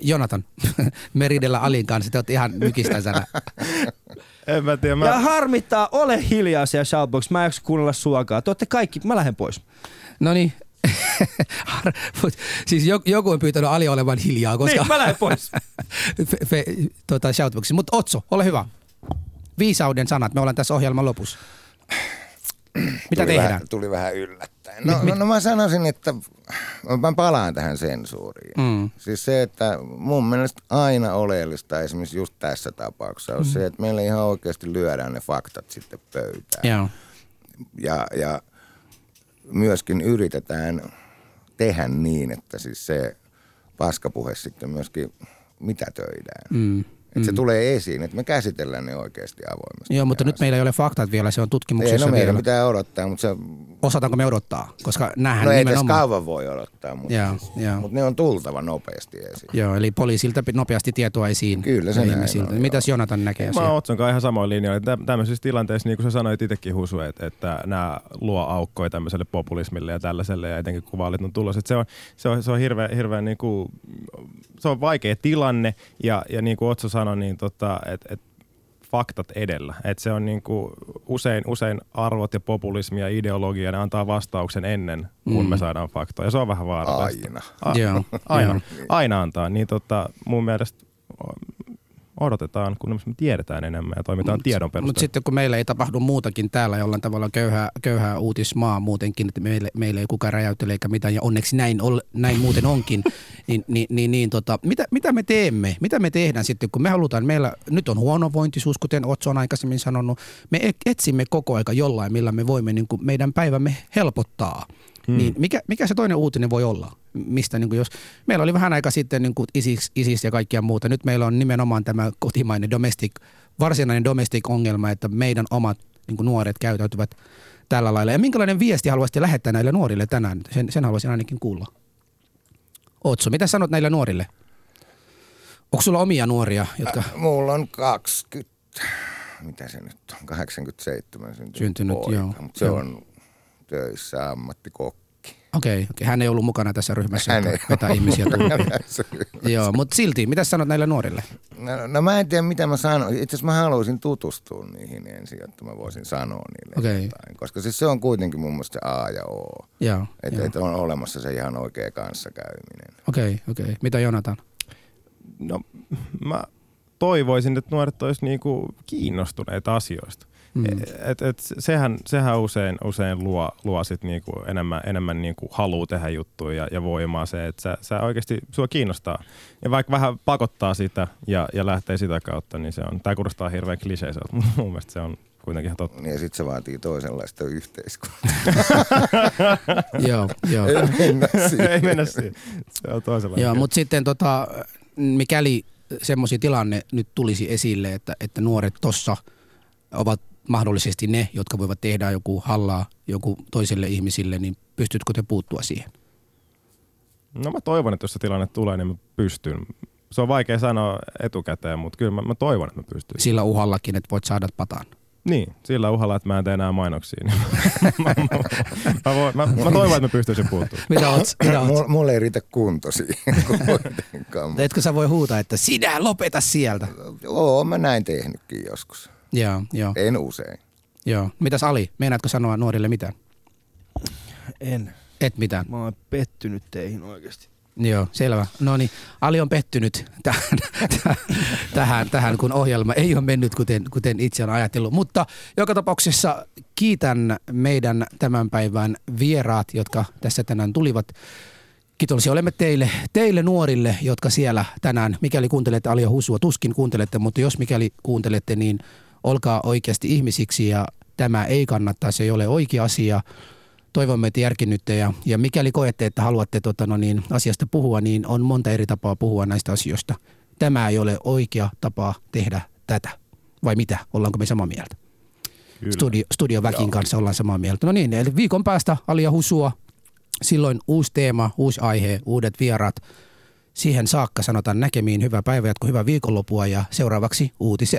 Jonathan, Meridellä Alin kanssa, te olette ihan mykistäisänä. En mä tiedä. Mä... Ja harmittaa, ole hiljaa siellä Shoutbox. Mä en jaksa kuunnella suakaan. Te kaikki, mä lähden pois. No niin, Mut siis jo- joku on pyytänyt Ali olevan hiljaa, koska... Niin, mä lähden pois. fe, fe, tota, shoutboxi. Mutta Otso, ole hyvä. Viisauden sanat, me ollaan tässä ohjelman lopussa. Mitä tuli tehdään? Vähän, tuli vähän yllättäen. No, no, no mä sanoisin, että mä palaan tähän sensuuriin. Mm. Siis se, että mun mielestä aina oleellista esimerkiksi just tässä tapauksessa on mm. se, että meillä ihan oikeasti lyödään ne faktat sitten pöytään. Joo. Ja, ja myöskin yritetään tehdä niin, että siis se paskapuhe sitten myöskin mitätöidään. Mm. Että se tulee esiin, että me käsitellään ne oikeasti avoimesti. Joo, mutta nyt meillä ei ole faktat vielä, se on Ei, tutkimuksessa no meidän vielä. pitää odottaa, mutta se, Osataanko me odottaa? Koska nähdään no ei tässä kauan voi odottaa, mutta, Joo, siis, joo. mutta ne on tultava nopeasti esiin. Joo, eli poliisilta nopeasti tietoa esiin. Kyllä se näin on, Mitäs Jonatan näkee Mä oon Otson kanssa ihan samoin linjoilla. Tä- Tämmöisissä tilanteissa, niin kuin sä sanoit itsekin Husu, että, että nämä luo aukkoja tämmöiselle populismille ja tällaiselle, ja etenkin kun vaalit on tulossa. Että Se on, se on, se on hirveän, hirveän niin kuin, se on vaikea tilanne, ja, ja niin kuin Otso sanoi, niin tota, että et faktat edellä. Et se on niin kuin usein, usein arvot ja populismi ja ideologia, ne antaa vastauksen ennen kuin Mm. me saadaan faktoja. Ja se on vähän vaarallista. Aina. A- Joo, aina, joo. aina antaa. Niin tota, mun mielestä odotetaan, kun me tiedetään enemmän ja toimitaan tiedon Mutta perusteella. sitten kun meillä ei tapahdu muutakin täällä jollain tavalla köyhää, köyhää uutismaa muutenkin, että meille, meille ei kukaan räjäyttele eikä mitään, ja onneksi näin, ol, näin muuten onkin, niin, niin, niin, niin tota, mitä, mitä me teemme? Mitä me tehdään sitten, kun me halutaan, meillä nyt on huonovointisuus, kuten Otso on aikaisemmin sanonut, me e- etsimme koko aika jollain, millä me voimme niin kuin meidän päivämme helpottaa. Hmm. Niin mikä, mikä se toinen uutinen voi olla? Mistä niin kuin jos, meillä oli vähän aika sitten niin kuin ISIS, ISIS ja kaikkia muuta. Nyt meillä on nimenomaan tämä kotimainen domestic, varsinainen domestic ongelma, että meidän omat niin kuin nuoret käytäytyvät tällä lailla. Ja minkälainen viesti haluaisitte lähettää näille nuorille tänään? Sen, sen haluaisin ainakin kuulla. Otso, mitä sanot näille nuorille? Onko sulla omia nuoria, jotka... Mulla on 20, mitä se nyt on, 87 syntynyt, Syntynyt, poika, joo. mutta se Joo. on töissä ammattikokki. Okei, okei, hän ei ollut mukana tässä ryhmässä, Hän että vetää ihmisiä Joo, mutta silti, mitä sanot näille nuorille? No, no mä en tiedä mitä mä sanon. Itse asiassa mä haluaisin tutustua niihin ensin, jotta mä voisin sanoa niille Okei. jotain. Koska siis se on kuitenkin mun mielestä se A ja O. Joo, Että joo. et on olemassa se ihan oikea kanssakäyminen. Okei, okei. Mitä Jonatan? No, mä toivoisin, että nuoret olisivat niinku kiinnostuneita asioista. Mm. Et, et sehän, sehän usein, usein luo, luo sit niinku enemmän, enemmän niinku halua tehdä juttuja ja, ja voimaa se, että sä, sä oikeasti sua kiinnostaa. Ja vaikka vähän pakottaa sitä ja, ja lähtee sitä kautta, niin se on, tämä kuulostaa hirveän kliseiseltä, mutta mun mielestä se on kuitenkin ihan totta. Ja sitten se vaatii toisenlaista yhteiskuntaa. joo, joo. Ei mennä siihen. Ei mennä siihen. Se on toisella. Joo, mutta sitten tota, mikäli semmoisia tilanne nyt tulisi esille, että, että nuoret tossa ovat mahdollisesti ne, jotka voivat tehdä joku hallaa joku toiselle ihmisille, niin pystytkö te puuttua siihen? No mä toivon, että jos se tilanne tulee, niin mä pystyn. Se on vaikea sanoa etukäteen, mutta kyllä mä, mä toivon, että mä pystyn. Sillä uhallakin, että voit saada pataan. Niin, sillä uhalla, että mä en tee enää mainoksia. Niin mä, mä, mä, voin- mä, mä toivon, että mä pystyisin puuttumaan. Mitä oot? Mitä oot? Mulla, mulla ei riitä kunto siihen kuitenkaan. Etkö sä voi huutaa, että sinä lopeta sieltä? Joo, mä näin tehnytkin joskus. Joo, joo, En usein. joo. Mitäs Ali, meinaatko sanoa nuorille mitään? En. Et mitään. Mä oon pettynyt teihin oikeasti. Joo, selvä. No niin, Ali on pettynyt tähän, tähän, tähän, kun ohjelma ei ole mennyt kuten, kuten itse on ajatellut. Mutta joka tapauksessa kiitän meidän tämän päivän vieraat, jotka tässä tänään tulivat. Kiitollisia olemme teille, teille nuorille, jotka siellä tänään, mikäli kuuntelette Alia Husua, tuskin kuuntelette, mutta jos mikäli kuuntelette, niin olkaa oikeasti ihmisiksi ja tämä ei kannattaa, se ei ole oikea asia. Toivomme, että järkinnytte ja, ja mikäli koette, että haluatte tota, no niin, asiasta puhua, niin on monta eri tapaa puhua näistä asioista. Tämä ei ole oikea tapa tehdä tätä. Vai mitä? Ollaanko me samaa mieltä? Kyllä. Studio, studioväkin kanssa ollaan samaa mieltä. No niin, eli viikon päästä Alia Husua. Silloin uusi teema, uusi aihe, uudet vieraat. Siihen saakka sanotaan näkemiin. Hyvää päivää, hyvää viikonlopua ja seuraavaksi uutiset.